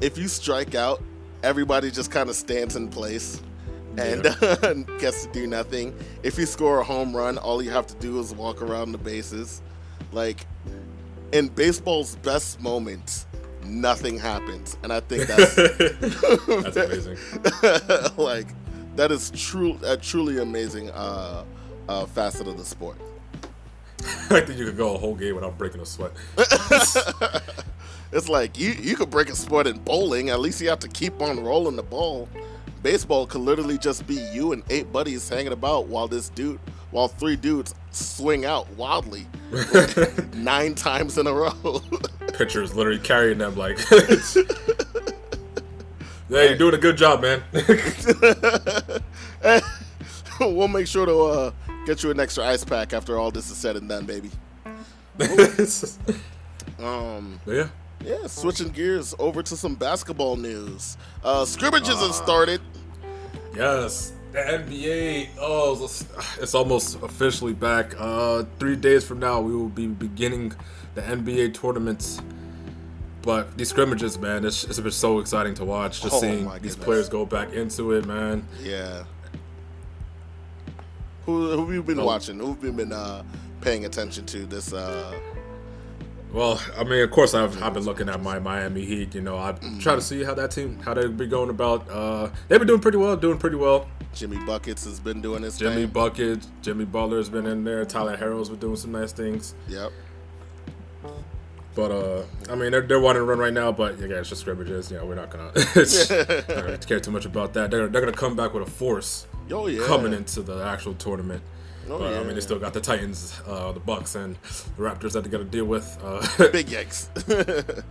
if you strike out, everybody just kind of stands in place and gets to do nothing. If you score a home run, all you have to do is walk around the bases. Like in baseball's best moments, nothing happens, and I think that's That's amazing. like that is true a truly amazing uh, uh, facet of the sport. I think you could go a whole game without breaking a sweat. It's like you you could break a sport in bowling. At least you have to keep on rolling the ball. Baseball could literally just be you and eight buddies hanging about while this dude, while three dudes swing out wildly nine times in a row. Pitchers literally carrying them like. yeah, you're doing a good job, man. we'll make sure to uh, get you an extra ice pack after all this is said and done, baby. Um, yeah. yeah, switching gears over to some basketball news. Uh, scrimmages have started. Yes, the NBA. Oh, it's- it's almost officially back. Uh, three days from now, we will be beginning the NBA tournaments. But these scrimmages, man, it's, it's been so exciting to watch. Just Oh, seeing these players go back into it, man. Yeah. Who who have you been Oh. watching? Who have you been uh, paying attention to this uh, Well, I mean, of course, I've, I've been looking at my Miami Heat. You know, I Mm-hmm. try to see how that team, how they be going about. Uh, they've been doing pretty well, doing pretty well. Jimmy Buckets has been doing his Jimmy thing. Bucket, Jimmy Butler's been in there. Tyler Herro's been doing some nice things. Yep. But uh, I mean, they're, they're wanting to run right now. But again, it's just scrimmages. You know, we're not gonna, it's, not gonna care too much about that. They're, they're gonna come back with a force Oh yeah. coming into the actual tournament. Oh, but I mean, they still got the Titans, uh, the Bucks, and the Raptors that they got to deal with. Uh, Big yikes.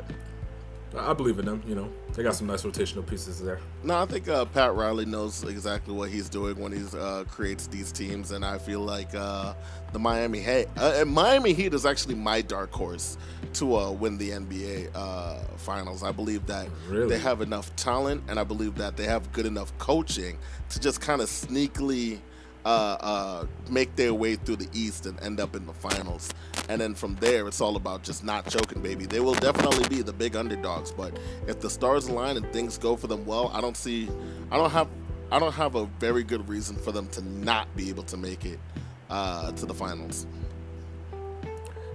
I believe in them. You know, they got some nice rotational pieces there. No, I think uh, Pat Riley knows exactly what he's doing when he uh, creates these teams, and I feel like uh, the Miami Heat, uh, and Miami Heat is actually my dark horse to uh, win the NBA uh, Finals. I believe that Really? they have enough talent, and I believe that they have good enough coaching to just kind of sneakily uh, uh, make their way through the East and end up in the finals. And then from there, it's all about just not choking, baby. They will definitely be the big underdogs, but if the stars align and things go for them well, I don't see, I don't have, I don't have a very good reason for them to not be able to make it uh, to the finals.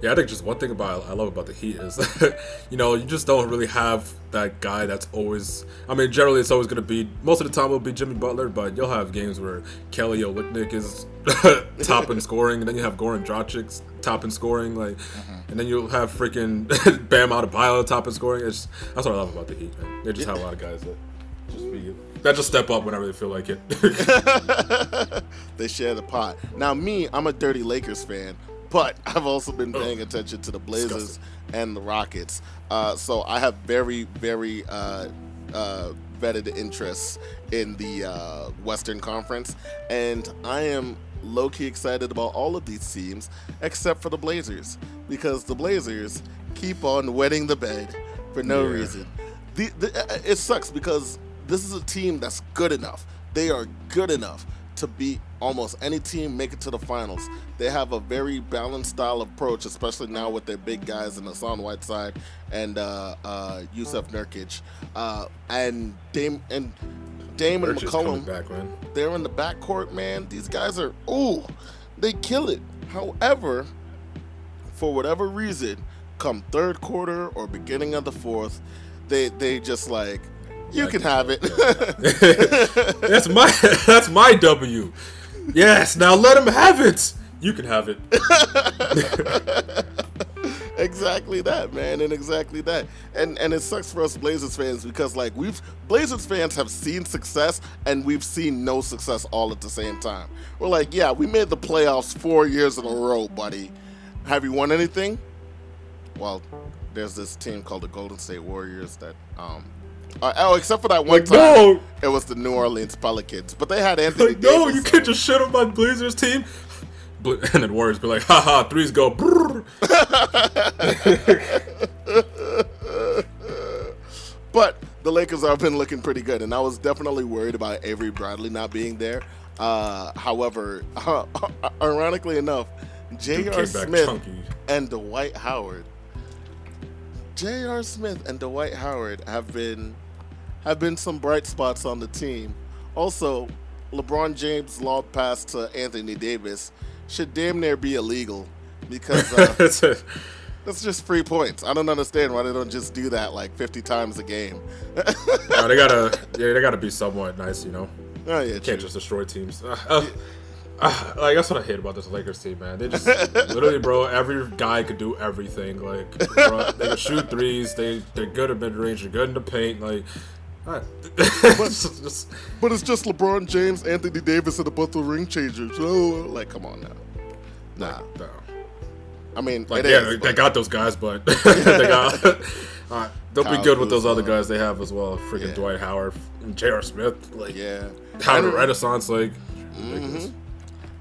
Yeah, I think just one thing about I love about the Heat is, you know, you just don't really have that guy that's always. I mean, generally it's always going to be most of the time it'll be Jimmy Butler, but you'll have games where Kelly Olynyk is top in scoring, and then you have Goran Dragic top in scoring, like, mm-hmm. and then you'll have freaking Bam Adebayo top in scoring. It's that's what I love about the Heat, man. They just have a lot of guys that just be that just step up whenever they feel like it. they share the pot. Now, me, I'm a dirty Lakers fan, but I've also been paying attention to the Blazers and the Rockets. Uh, so I have very, very uh, uh, vetted interests in the uh, Western Conference, and I am low key excited about all of these teams except for the Blazers because the Blazers keep on wetting the bed for no Yeah. reason. The, the, uh, it sucks because this is a team that's good enough. They are good enough to beat almost any team, make it to the finals. They have a very balanced style approach, especially now with their big guys in Hassan Whiteside and uh, uh, Jusuf Nurkic, uh, and Dame and Damon Nurkic's coming McCollum back, they're in the backcourt, man. These guys are ooh, they kill it. However, for whatever reason, come third quarter or beginning of the fourth, they they just like you can have it. That's my that's my W. Yes, now let him have it. You can have it. exactly that, man, and exactly that. And and it sucks for us Blazers fans because like we've Blazers fans have seen success and we've seen no success all at the same time. We're like, yeah, we made the playoffs four years in a row, buddy. Have you won anything? Well, there's this team called the Golden State Warriors that um uh, oh, except for that one Like, time, no! it was the New Orleans Pelicans. But they had Anthony Like, no, you can't just shit on my Blazers team. And then Warriors be like, haha, threes go. But the Lakers have been looking pretty good, and I was definitely worried about Avery Bradley not being there. Uh, however, ironically enough, J.R. Smith chunky. and Dwight Howard, J.R. Smith and Dwight Howard have been have been some bright spots on the team. Also, LeBron James' long pass to Anthony Davis should damn near be illegal because uh, That's just free points. I don't understand why they don't just do that like 50 times a game. They gotta, yeah, they gotta be somewhat nice, you know. Oh yeah, Can't just destroy teams. Uh, uh, uh, like that's what I hate about this Lakers team, man. They just literally, bro. Every guy could do everything. Like, bro, they can shoot threes. They they're good at mid range. They're good in the paint. Like, just- But it's just LeBron James, Anthony Davis, and a bunch of ring changers. Oh, like, come on now. Nah, no. I mean, Like, yeah, is, they, but- they got those guys, but they got. Uh, they'll Kyle be good with those other guys they have as well. Freaking Yeah. Dwight Howard, and J.R. Smith, like yeah. a And renaissance, like ridiculous.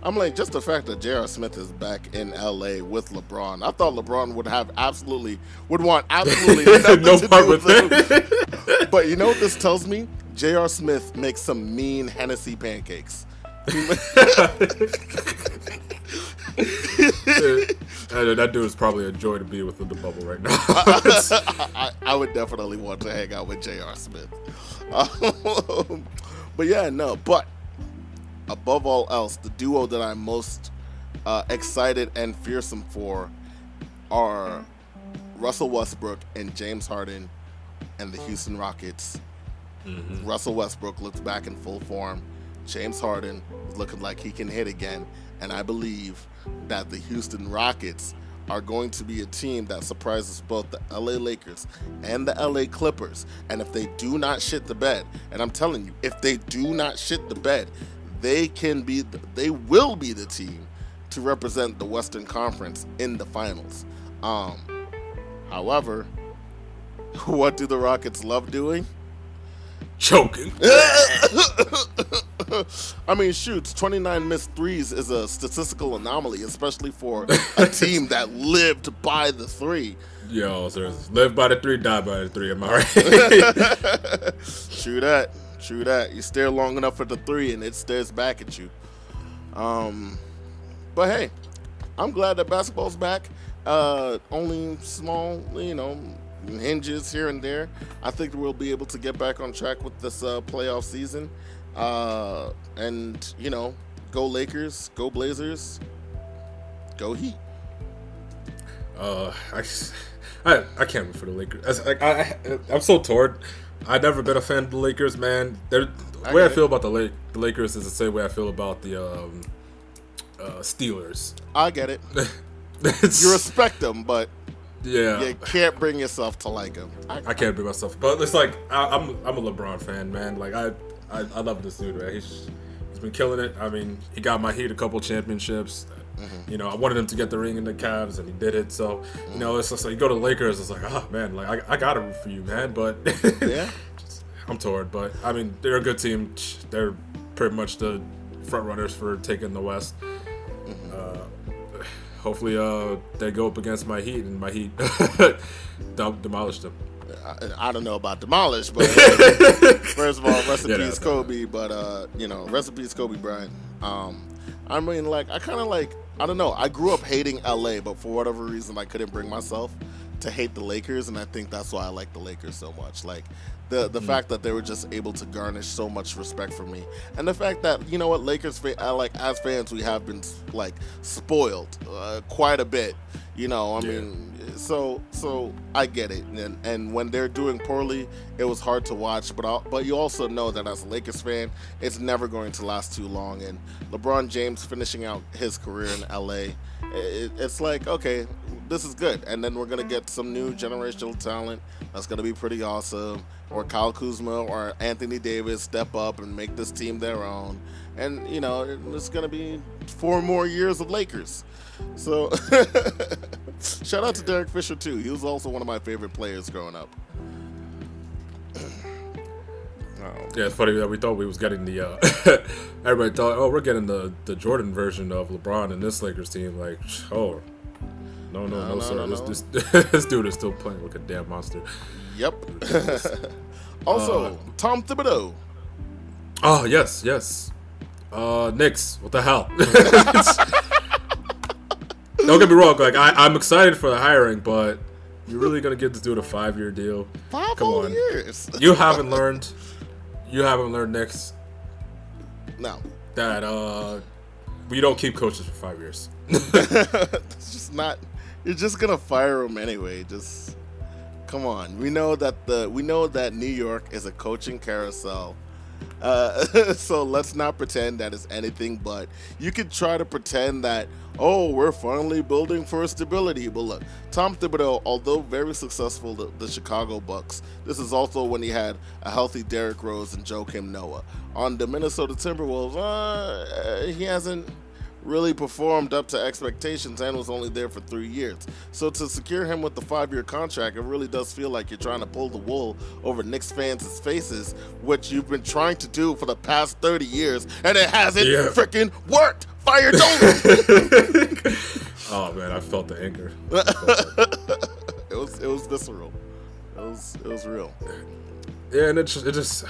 I'm like, just the fact that J.R. Smith is back in L.A. with LeBron. I thought LeBron would have absolutely would want absolutely nothing no to part do with it. But you know what this tells me? J.R. Smith makes some mean Hennessy pancakes. That dude is probably a joy to be within the bubble right now. I, I would definitely want to hang out with J.R. Smith. Um, but yeah, no. But above all else, the duo that I'm most uh, excited and fearsome for are Russell Westbrook and James Harden and the Houston Rockets. Mm-hmm. Russell Westbrook looks back in full form. James Harden is looking like he can hit again. And I believe that the Houston Rockets are going to be a team that surprises both the LA Lakers and the LA Clippers. And if they do not shit the bed, and I'm telling you, if they do not shit the bed, they can be, they will be the team to represent the Western Conference in the finals. Um, however, what do the Rockets love doing? Choking. I mean, shoots 29 missed threes is a statistical anomaly, especially for a team that lived by the three. Yo, sir, live by the three, die by the three. Am I right? True that. True that. You stare long enough at the three, and it stares back at you. Um, but hey, I'm glad that basketball's back. Uh, only small, you know, hinges here and there. I think we'll be able to get back on track with this uh, playoff season. Uh, and, you know, go Lakers, go Blazers, go Heat. Uh, I, I, I can't wait for the Lakers. I, I, I'm so torn. I've never been a fan of the Lakers, man. They're, the way I, I feel about the, Lake, the Lakers is the same way I feel about the um, uh, Steelers. I get it. you respect them, but yeah, you can't bring yourself to like him. I, I can't bring myself, but it's like I, am I'm, I'm a LeBron fan, man. Like I, I, I love this dude, man. He's he's been killing it. I mean, he got my Heat a couple championships. Mm-hmm. You know, I wanted him to get the ring in the Cavs, and he did it. So, mm-hmm. you know, it's just like you go to Lakers. It's like, oh man, like I, I got it for you, man. But yeah, I'm torn. But I mean, they're a good team. They're pretty much the front runners for taking the West. Mm-hmm. Uh, hopefully uh, they go up against my Heat and my Heat demolish them. I, I, don't know about demolish, but first of all, rest in yeah, peace, Kobe. But uh, you know, rest in peace, Kobe Bryant. Um, I mean, like, I kind of like, I don't know. I grew up hating LA, but for whatever reason, I couldn't bring myself to hate the Lakers, and I think that's why I like the Lakers so much. Like the the mm. fact that they were just able to garnish so much respect for me, and the fact that you know what Lakers fan, I like as fans we have been like spoiled uh, quite a bit. You know, I yeah. mean, so so I get it, and and when they're doing poorly, it was hard to watch. But I'll, but you also know that as a Lakers fan, it's never going to last too long. And LeBron James finishing out his career in LA, it, it's like okay, this is good. And then we're gonna get some new generational talent that's gonna be pretty awesome. Or Kyle Kuzma or Anthony Davis step up and make this team their own. And you know, it's gonna be four more years of Lakers. So shout out to Derek Fisher too. He was also one of my favorite players growing up. Yeah, it's funny that we thought we was getting the. Uh, everybody thought, oh, we're getting the the Jordan version of LeBron in this Lakers team. Like, oh, no, no, no, no sir. No, no, this, this, this dude is still playing like a damn monster. Yep. also, uh, Tom Thibodeau. Oh yes, yes. Uh, Knicks. What the hell? Don't get me wrong. Like I, I'm excited for the hiring, but you're really gonna give this dude a five year deal? Five Come on. years. you haven't learned. You haven't learned next. No. That uh, we don't keep coaches for five years. it's just not. You're just gonna fire him anyway. Just come on. We know that the we know that New York is a coaching carousel. Uh, so let's not pretend that it's anything but. You could try to pretend that oh we're finally building for stability, but look, Tom Thibodeau, although very successful, the, the Chicago Bucks. This is also when he had a healthy Derrick Rose and Joakim Noah. On the Minnesota Timberwolves, uh, he hasn't really performed up to expectations and was only there for three years. So to secure him with the five-year contract, it really does feel like you're trying to pull the wool over Knicks fans' faces, which you've been trying to do for the past 30 years, and it hasn't yeah. freaking worked. Fire Dolan. oh man, I felt the anger. it was it was visceral. It was it was real. Yeah, and it just, it just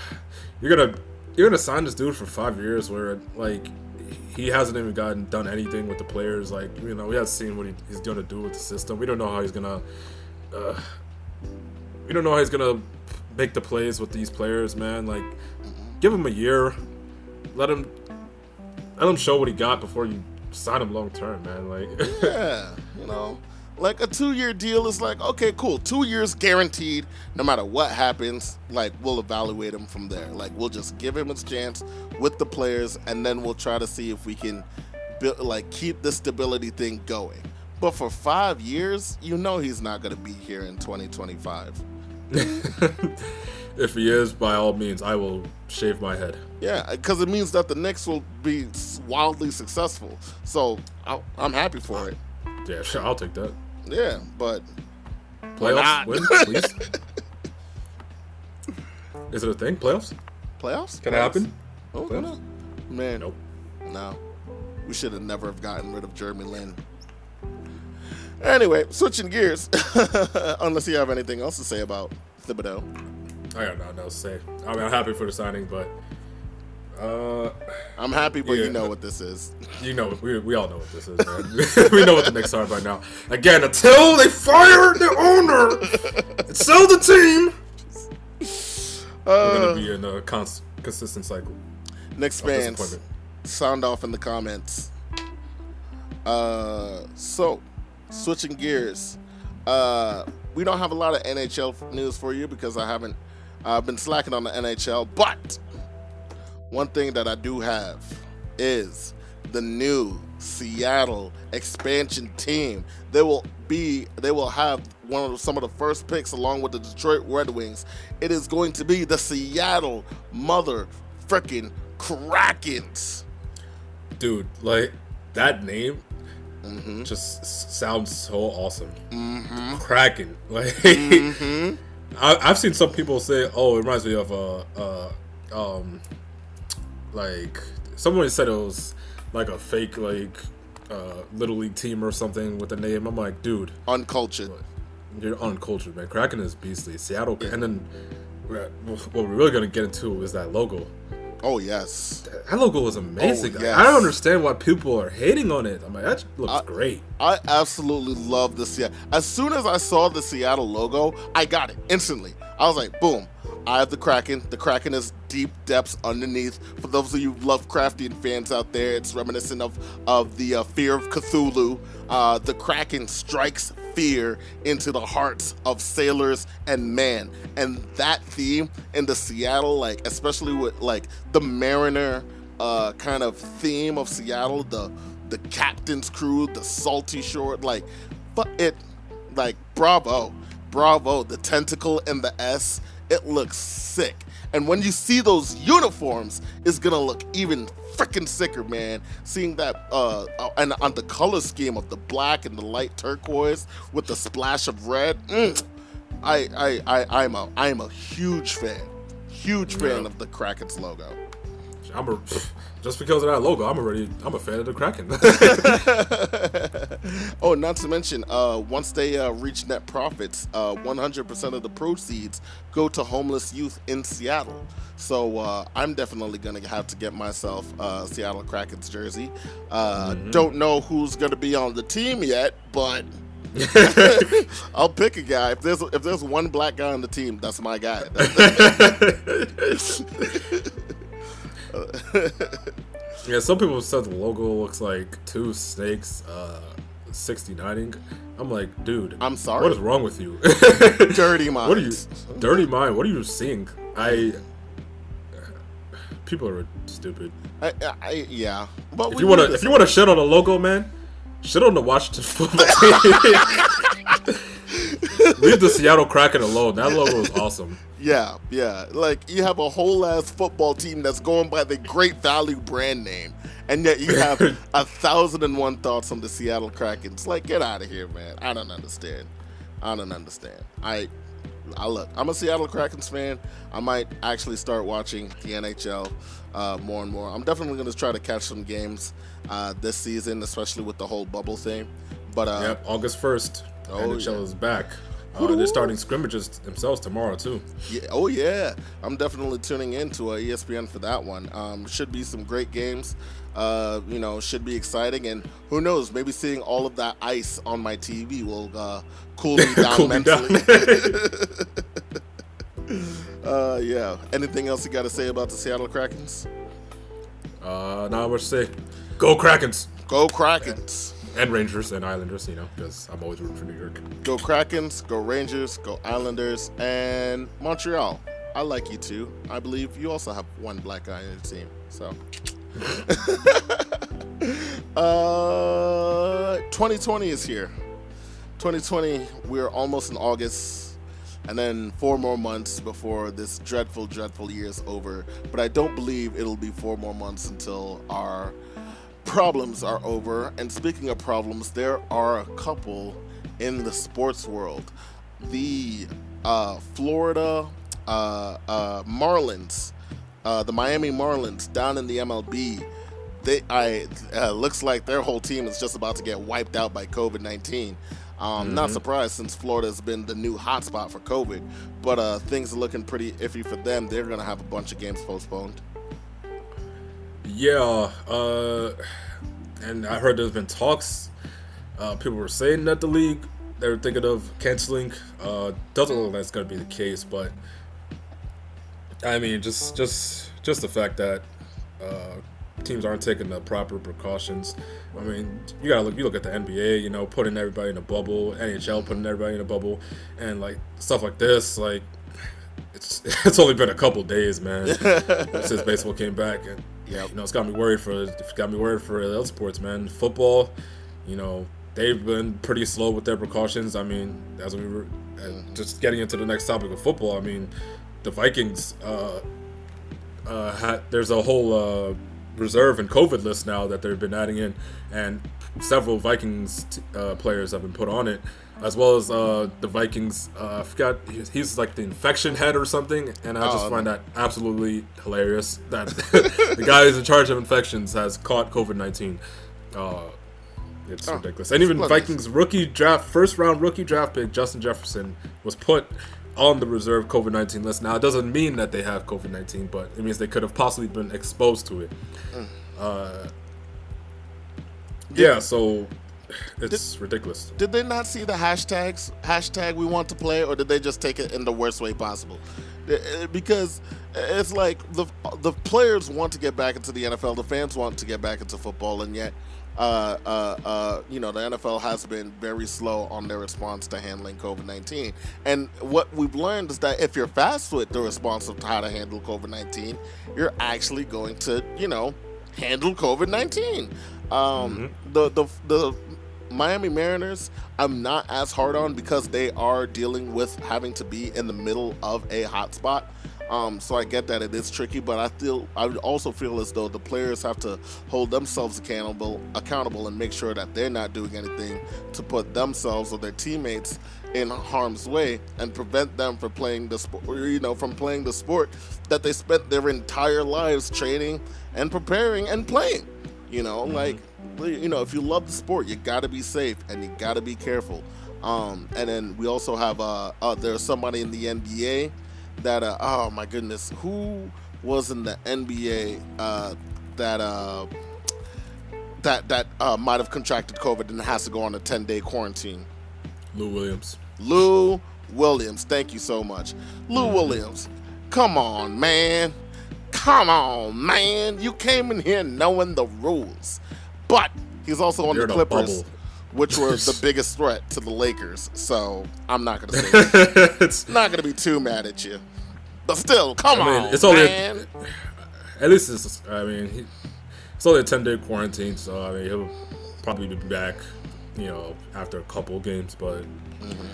you're gonna you're gonna sign this dude for five years where like he hasn't even gotten done anything with the players. Like you know, we haven't seen what he, he's gonna do with the system. We don't know how he's gonna. Uh, we don't know how he's gonna make the plays with these players, man. Like, give him a year, let him let him show what he got before you sign him long term, man. Like, yeah, you know, Like a two year deal is like, okay, cool. Two years guaranteed. No matter what happens, like we'll evaluate him from there. Like we'll just give him his chance with the players, and then we'll try to see if we can build, like keep the stability thing going. But for five years, you know he's not going to be here in 2025. if he is, by all means, I will shave my head. Yeah, because it means that the Knicks will be wildly successful. So i am happy for it. Yeah, sure, I'll take that. Yeah, but playoffs win, please. Is it a thing? Playoffs? Playoffs? Can it happen? Oh, playoffs? Man, nope. No, we should have never have gotten rid of Jeremy Lin. Anyway, switching gears. Unless you have anything else to say about Thibodeau. I got nothing else to say. I mean, I'm happy for the signing, but uh, I'm happy, but yeah, you know what this is. You know, we, we all know what this is, man. we know what the Knicks are by now. Again, until they fire the owner and sell the team, uh, we're gonna be in a cons- consistent cycle. Knicks fans, sound off in the comments. Uh, so switching gears. Uh, we don't have a lot of NHL news for you because I haven't. I've been slacking on the NHL, but one thing that I do have is the new Seattle expansion team. They will be they will have one of some of the first picks along with the Detroit Red Wings. It is going to be the Seattle mother freaking Krakens. Dude, like that name mm-hmm. just sounds so awesome. Mm-hmm. Kraken. Like mm-hmm. I, have seen some people say, "Oh, it reminds me of a, uh, uh, um, like someone said it was like a fake like uh, little league team or something with a name. I'm like, dude, uncultured. You're uncultured, man. Kraken is beastly. Seattle, yeah. and then what we're really gonna get into is that logo. Oh yes, that logo was amazing. Oh, yes. I don't understand why people are hating on it. I'm like, that looks I, great. I absolutely love the Seattle. As soon as I saw the Seattle logo, I got it instantly. I was like, boom, Eye of the Kraken. The Kraken is deep depths underneath. For those of you Lovecraftian fans out there, it's reminiscent of of the uh, fear of Cthulhu. Uh, the Kraken strikes fear into the hearts of sailors and men, and that theme in the Seattle, like especially with like the Mariner uh, kind of theme of Seattle, the the captain's crew, the salty shore, like, but it, like, bravo, bravo, the tentacle and the S it looks sick. And when you see those uniforms, it's gonna look even freaking sicker, man. Seeing that, uh, uh, and on the color scheme of the black and the light turquoise with the splash of red, mm, I, I, I, I'm a, I'm a huge fan, huge fan yeah. of the Kraken's logo. I'm a, just because of that logo, I'm already I'm a fan of the Kraken. oh, not to mention, uh, once they uh, reach net profits, uh, 100% of the proceeds go to homeless youth in Seattle. So uh, I'm definitely gonna have to get myself a Seattle Kraken's jersey. Uh, mm-hmm. Don't know who's gonna be on the team yet, but. I'll pick a guy. If there's if there's one black guy on the team, that's my guy. yeah, some people said the logo looks like two snakes uh, 69ing. I'm like, dude. I'm sorry. What is wrong with you? dirty mind. What are you? Dirty mind. What are you seeing? I. People are stupid. I, I yeah. But if you want to, if you want to shit on a logo, man, shit on the Washington football team. Leave the Seattle Kraken alone. That logo is awesome. Yeah, yeah. Like you have a whole ass football team that's going by the Great Value brand name, and yet you have a thousand and one thoughts on the Seattle Kraken. It's like get out of here, man. I don't understand. I don't understand. I, I look. I'm a Seattle Krakens fan. I might actually start watching the NHL uh, more and more. I'm definitely going to try to catch some games uh, this season, especially with the whole bubble thing. But uh, yep, August first. Oh, NHL yeah. is back. Uh, they're starting scrimmages themselves tomorrow too. Yeah. Oh yeah. I'm definitely tuning into uh, ESPN for that one. Um, should be some great games. Uh, you know, should be exciting, and who knows? Maybe seeing all of that ice on my TV will uh, cool me down cool mentally. uh, yeah. Anything else you got to say about the Seattle Krakens? Uh, not much to say. Go Krakens. Go Krakens. And Rangers and Islanders, you know, because I'm always rooting for New York. Go Krakens, go Rangers, go Islanders, and Montreal. I like you too. I believe you also have one black guy in your team. So, uh, 2020 is here. 2020, we're almost in August, and then four more months before this dreadful, dreadful year is over. But I don't believe it'll be four more months until our problems are over. And speaking of problems, there are a couple in the sports world. The uh, Florida uh, uh, Marlins, uh, the Miami Marlins down in the MLB, they I uh, looks like their whole team is just about to get wiped out by COVID nineteen. Um, mm-hmm. Not surprised since Florida has been the new hotspot for COVID, but uh, things are looking pretty iffy for them. They're going to have a bunch of games postponed. Yeah, uh, and I heard there's been talks. Uh, people were saying that the league they were thinking of canceling. Uh, doesn't look like that's going to be the case, but I mean, just just just the fact that uh, teams aren't taking the proper precautions. I mean, you gotta look. You look at the NBA. You know, putting everybody in a bubble. NHL putting everybody in a bubble, and like stuff like this. Like, it's it's only been a couple days, man, since baseball came back, and yeah, you know, it's got me worried for it's got me worried for other sports, man. Football, you know, they've been pretty slow with their precautions. I mean, as we were just getting into the next topic of football, I mean, the Vikings uh, uh, had, there's a whole uh, reserve and COVID list now that they've been adding in, and several Vikings t- uh, players have been put on it, as well as uh, the Vikings. Uh, I forgot he's, he's, like the infection head or something, and I just oh, find that absolutely hilarious that the guy who's in charge of infections has caught COVID nineteen. It's oh, ridiculous. And even Vikings rookie draft, first round rookie draft pick Justin Jefferson was put on the reserve COVID 19 list. Now, it doesn't mean that they have COVID 19, but it means they could have possibly been exposed to it. Mm. Uh, yeah, so it's did, ridiculous. Did they not see the hashtags, hashtag we want to play, or did they just take it in the worst way possible? Because it's like the the players want to get back into the NFL, the fans want to get back into football, and yet uh, uh, uh, you know, the NFL has been very slow on their response to handling COVID 19. And what we've learned is that if you're fast with the response of how to handle COVID 19, you're actually going to, you know, handle COVID 19. Um, mm-hmm. the, the, the Miami Mariners, I'm not as hard on because they are dealing with having to be in the middle of a hotspot. Um, so I get that it is tricky, but I feel I also feel as though the players have to hold themselves accountable, accountable, and make sure that they're not doing anything to put themselves or their teammates in harm's way and prevent them from playing the sport, you know, from playing the sport that they spent their entire lives training and preparing and playing. You know, mm-hmm. like you know, if you love the sport, you got to be safe and you got to be careful. Um, and then we also have uh, uh, there's somebody in the NBA that uh, oh my goodness, who was in the NBA uh, that uh, that that uh, might have contracted COVID and has to go on a 10 day quarantine? Lou Williams. Lou Williams, thank you so much. Lou mm-hmm. Williams, come on, man. Come on, man. You came in here knowing the rules. But he's also on You're the Clippers which were the biggest threat to the Lakers. So I'm not gonna say it's not gonna be too mad at you, but still, come I mean, on, it's only man. A, at least it's. I mean, he, it's only a ten day quarantine, so I mean he'll probably be back, you know, after a couple games. But mm-hmm.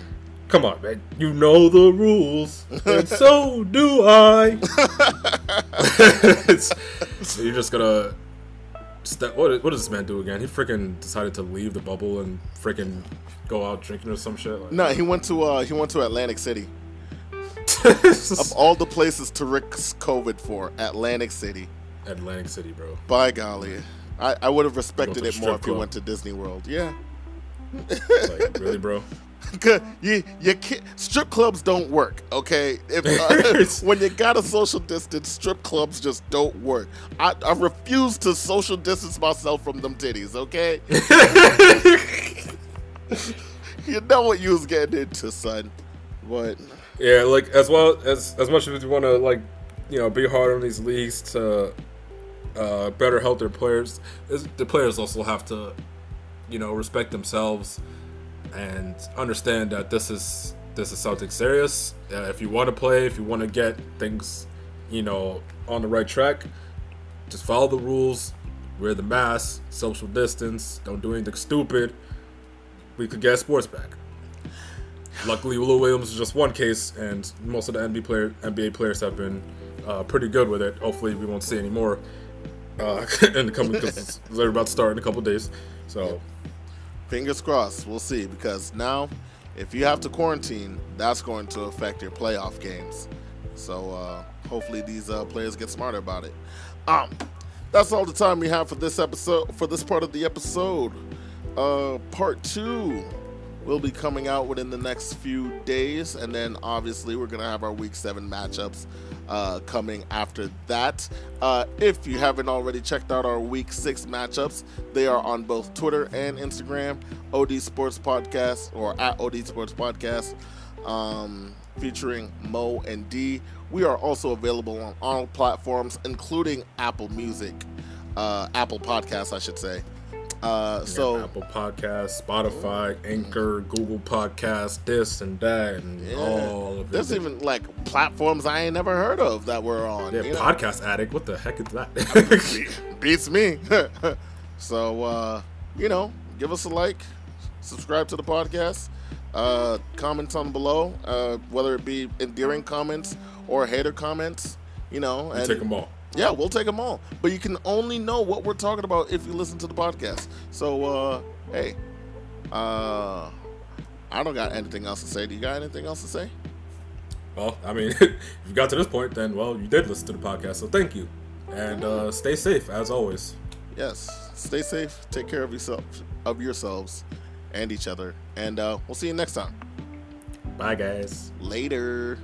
Come on, man, you know the rules, and so do I. so you're just gonna Step, what, what does this man do again? He freaking decided to leave the bubble and freaking go out drinking or some shit. Like, no, he went to uh, he went to Atlantic City. of all the places to risk COVID for, Atlantic City. Atlantic City, bro. By golly, I, I would have respected it more if he went to Disney World. Yeah. like, really, bro? You, you can't, strip clubs don't work. Okay, if, uh, when you got a social distance, strip clubs just don't work. I, I refuse to social distance myself from them titties. Okay, you know what you was getting into, son. But yeah, like as well as as much as you want to like, you know, be hard on these leagues to uh, better help their players, the players also have to you know, respect themselves and understand that this is this is something serious. Uh, if you want to play, if you want to get things, you know, on the right track, just follow the rules, wear the mask, social distance, don't do anything stupid. We could get sports back. Luckily, Lou Williams is just one case, and most of the NBA, player, NBA players have been uh, pretty good with it. Hopefully, we won't see any more uh, in the coming because they're about to start in a couple days. So, fingers crossed. We'll see because now, if you have to quarantine, that's going to affect your playoff games. So, uh, hopefully, these uh, players get smarter about it. Um, that's all the time we have for this episode. For this part of the episode, uh, part two will be coming out within the next few days, and then obviously we're gonna have our week seven matchups uh, coming after that. Uh, if you haven't already checked out our week six matchups, they are on both Twitter and Instagram. OD Sports Podcast or at OD Sports Podcast. Um, featuring Mo and D. We are also available on all platforms, including Apple Music, uh, Apple Podcasts, I should say. Uh, so Apple Podcast, Spotify, Anchor, Google Podcast, this and that, and yeah. all of it. There's even like platforms I ain't never heard of that we're on. Yeah, Podcast know? Addict. What the heck is that? Beats me. so uh, you know, give us a like, subscribe to the podcast, uh, comments on below, uh, whether it be endearing comments or hater comments. You know, and take them all. Yeah, we'll take them all. But you can only know what we're talking about if you listen to the podcast. So, uh, hey, uh, I don't got anything else to say. Do you got anything else to say? Well, I mean, if you got to this point, then well, you did listen to the podcast, so thank you, and uh, stay safe as always. Yes, stay safe. Take care of yourself, of yourselves, and each other, and uh, we'll see you next time. Bye, guys. Later.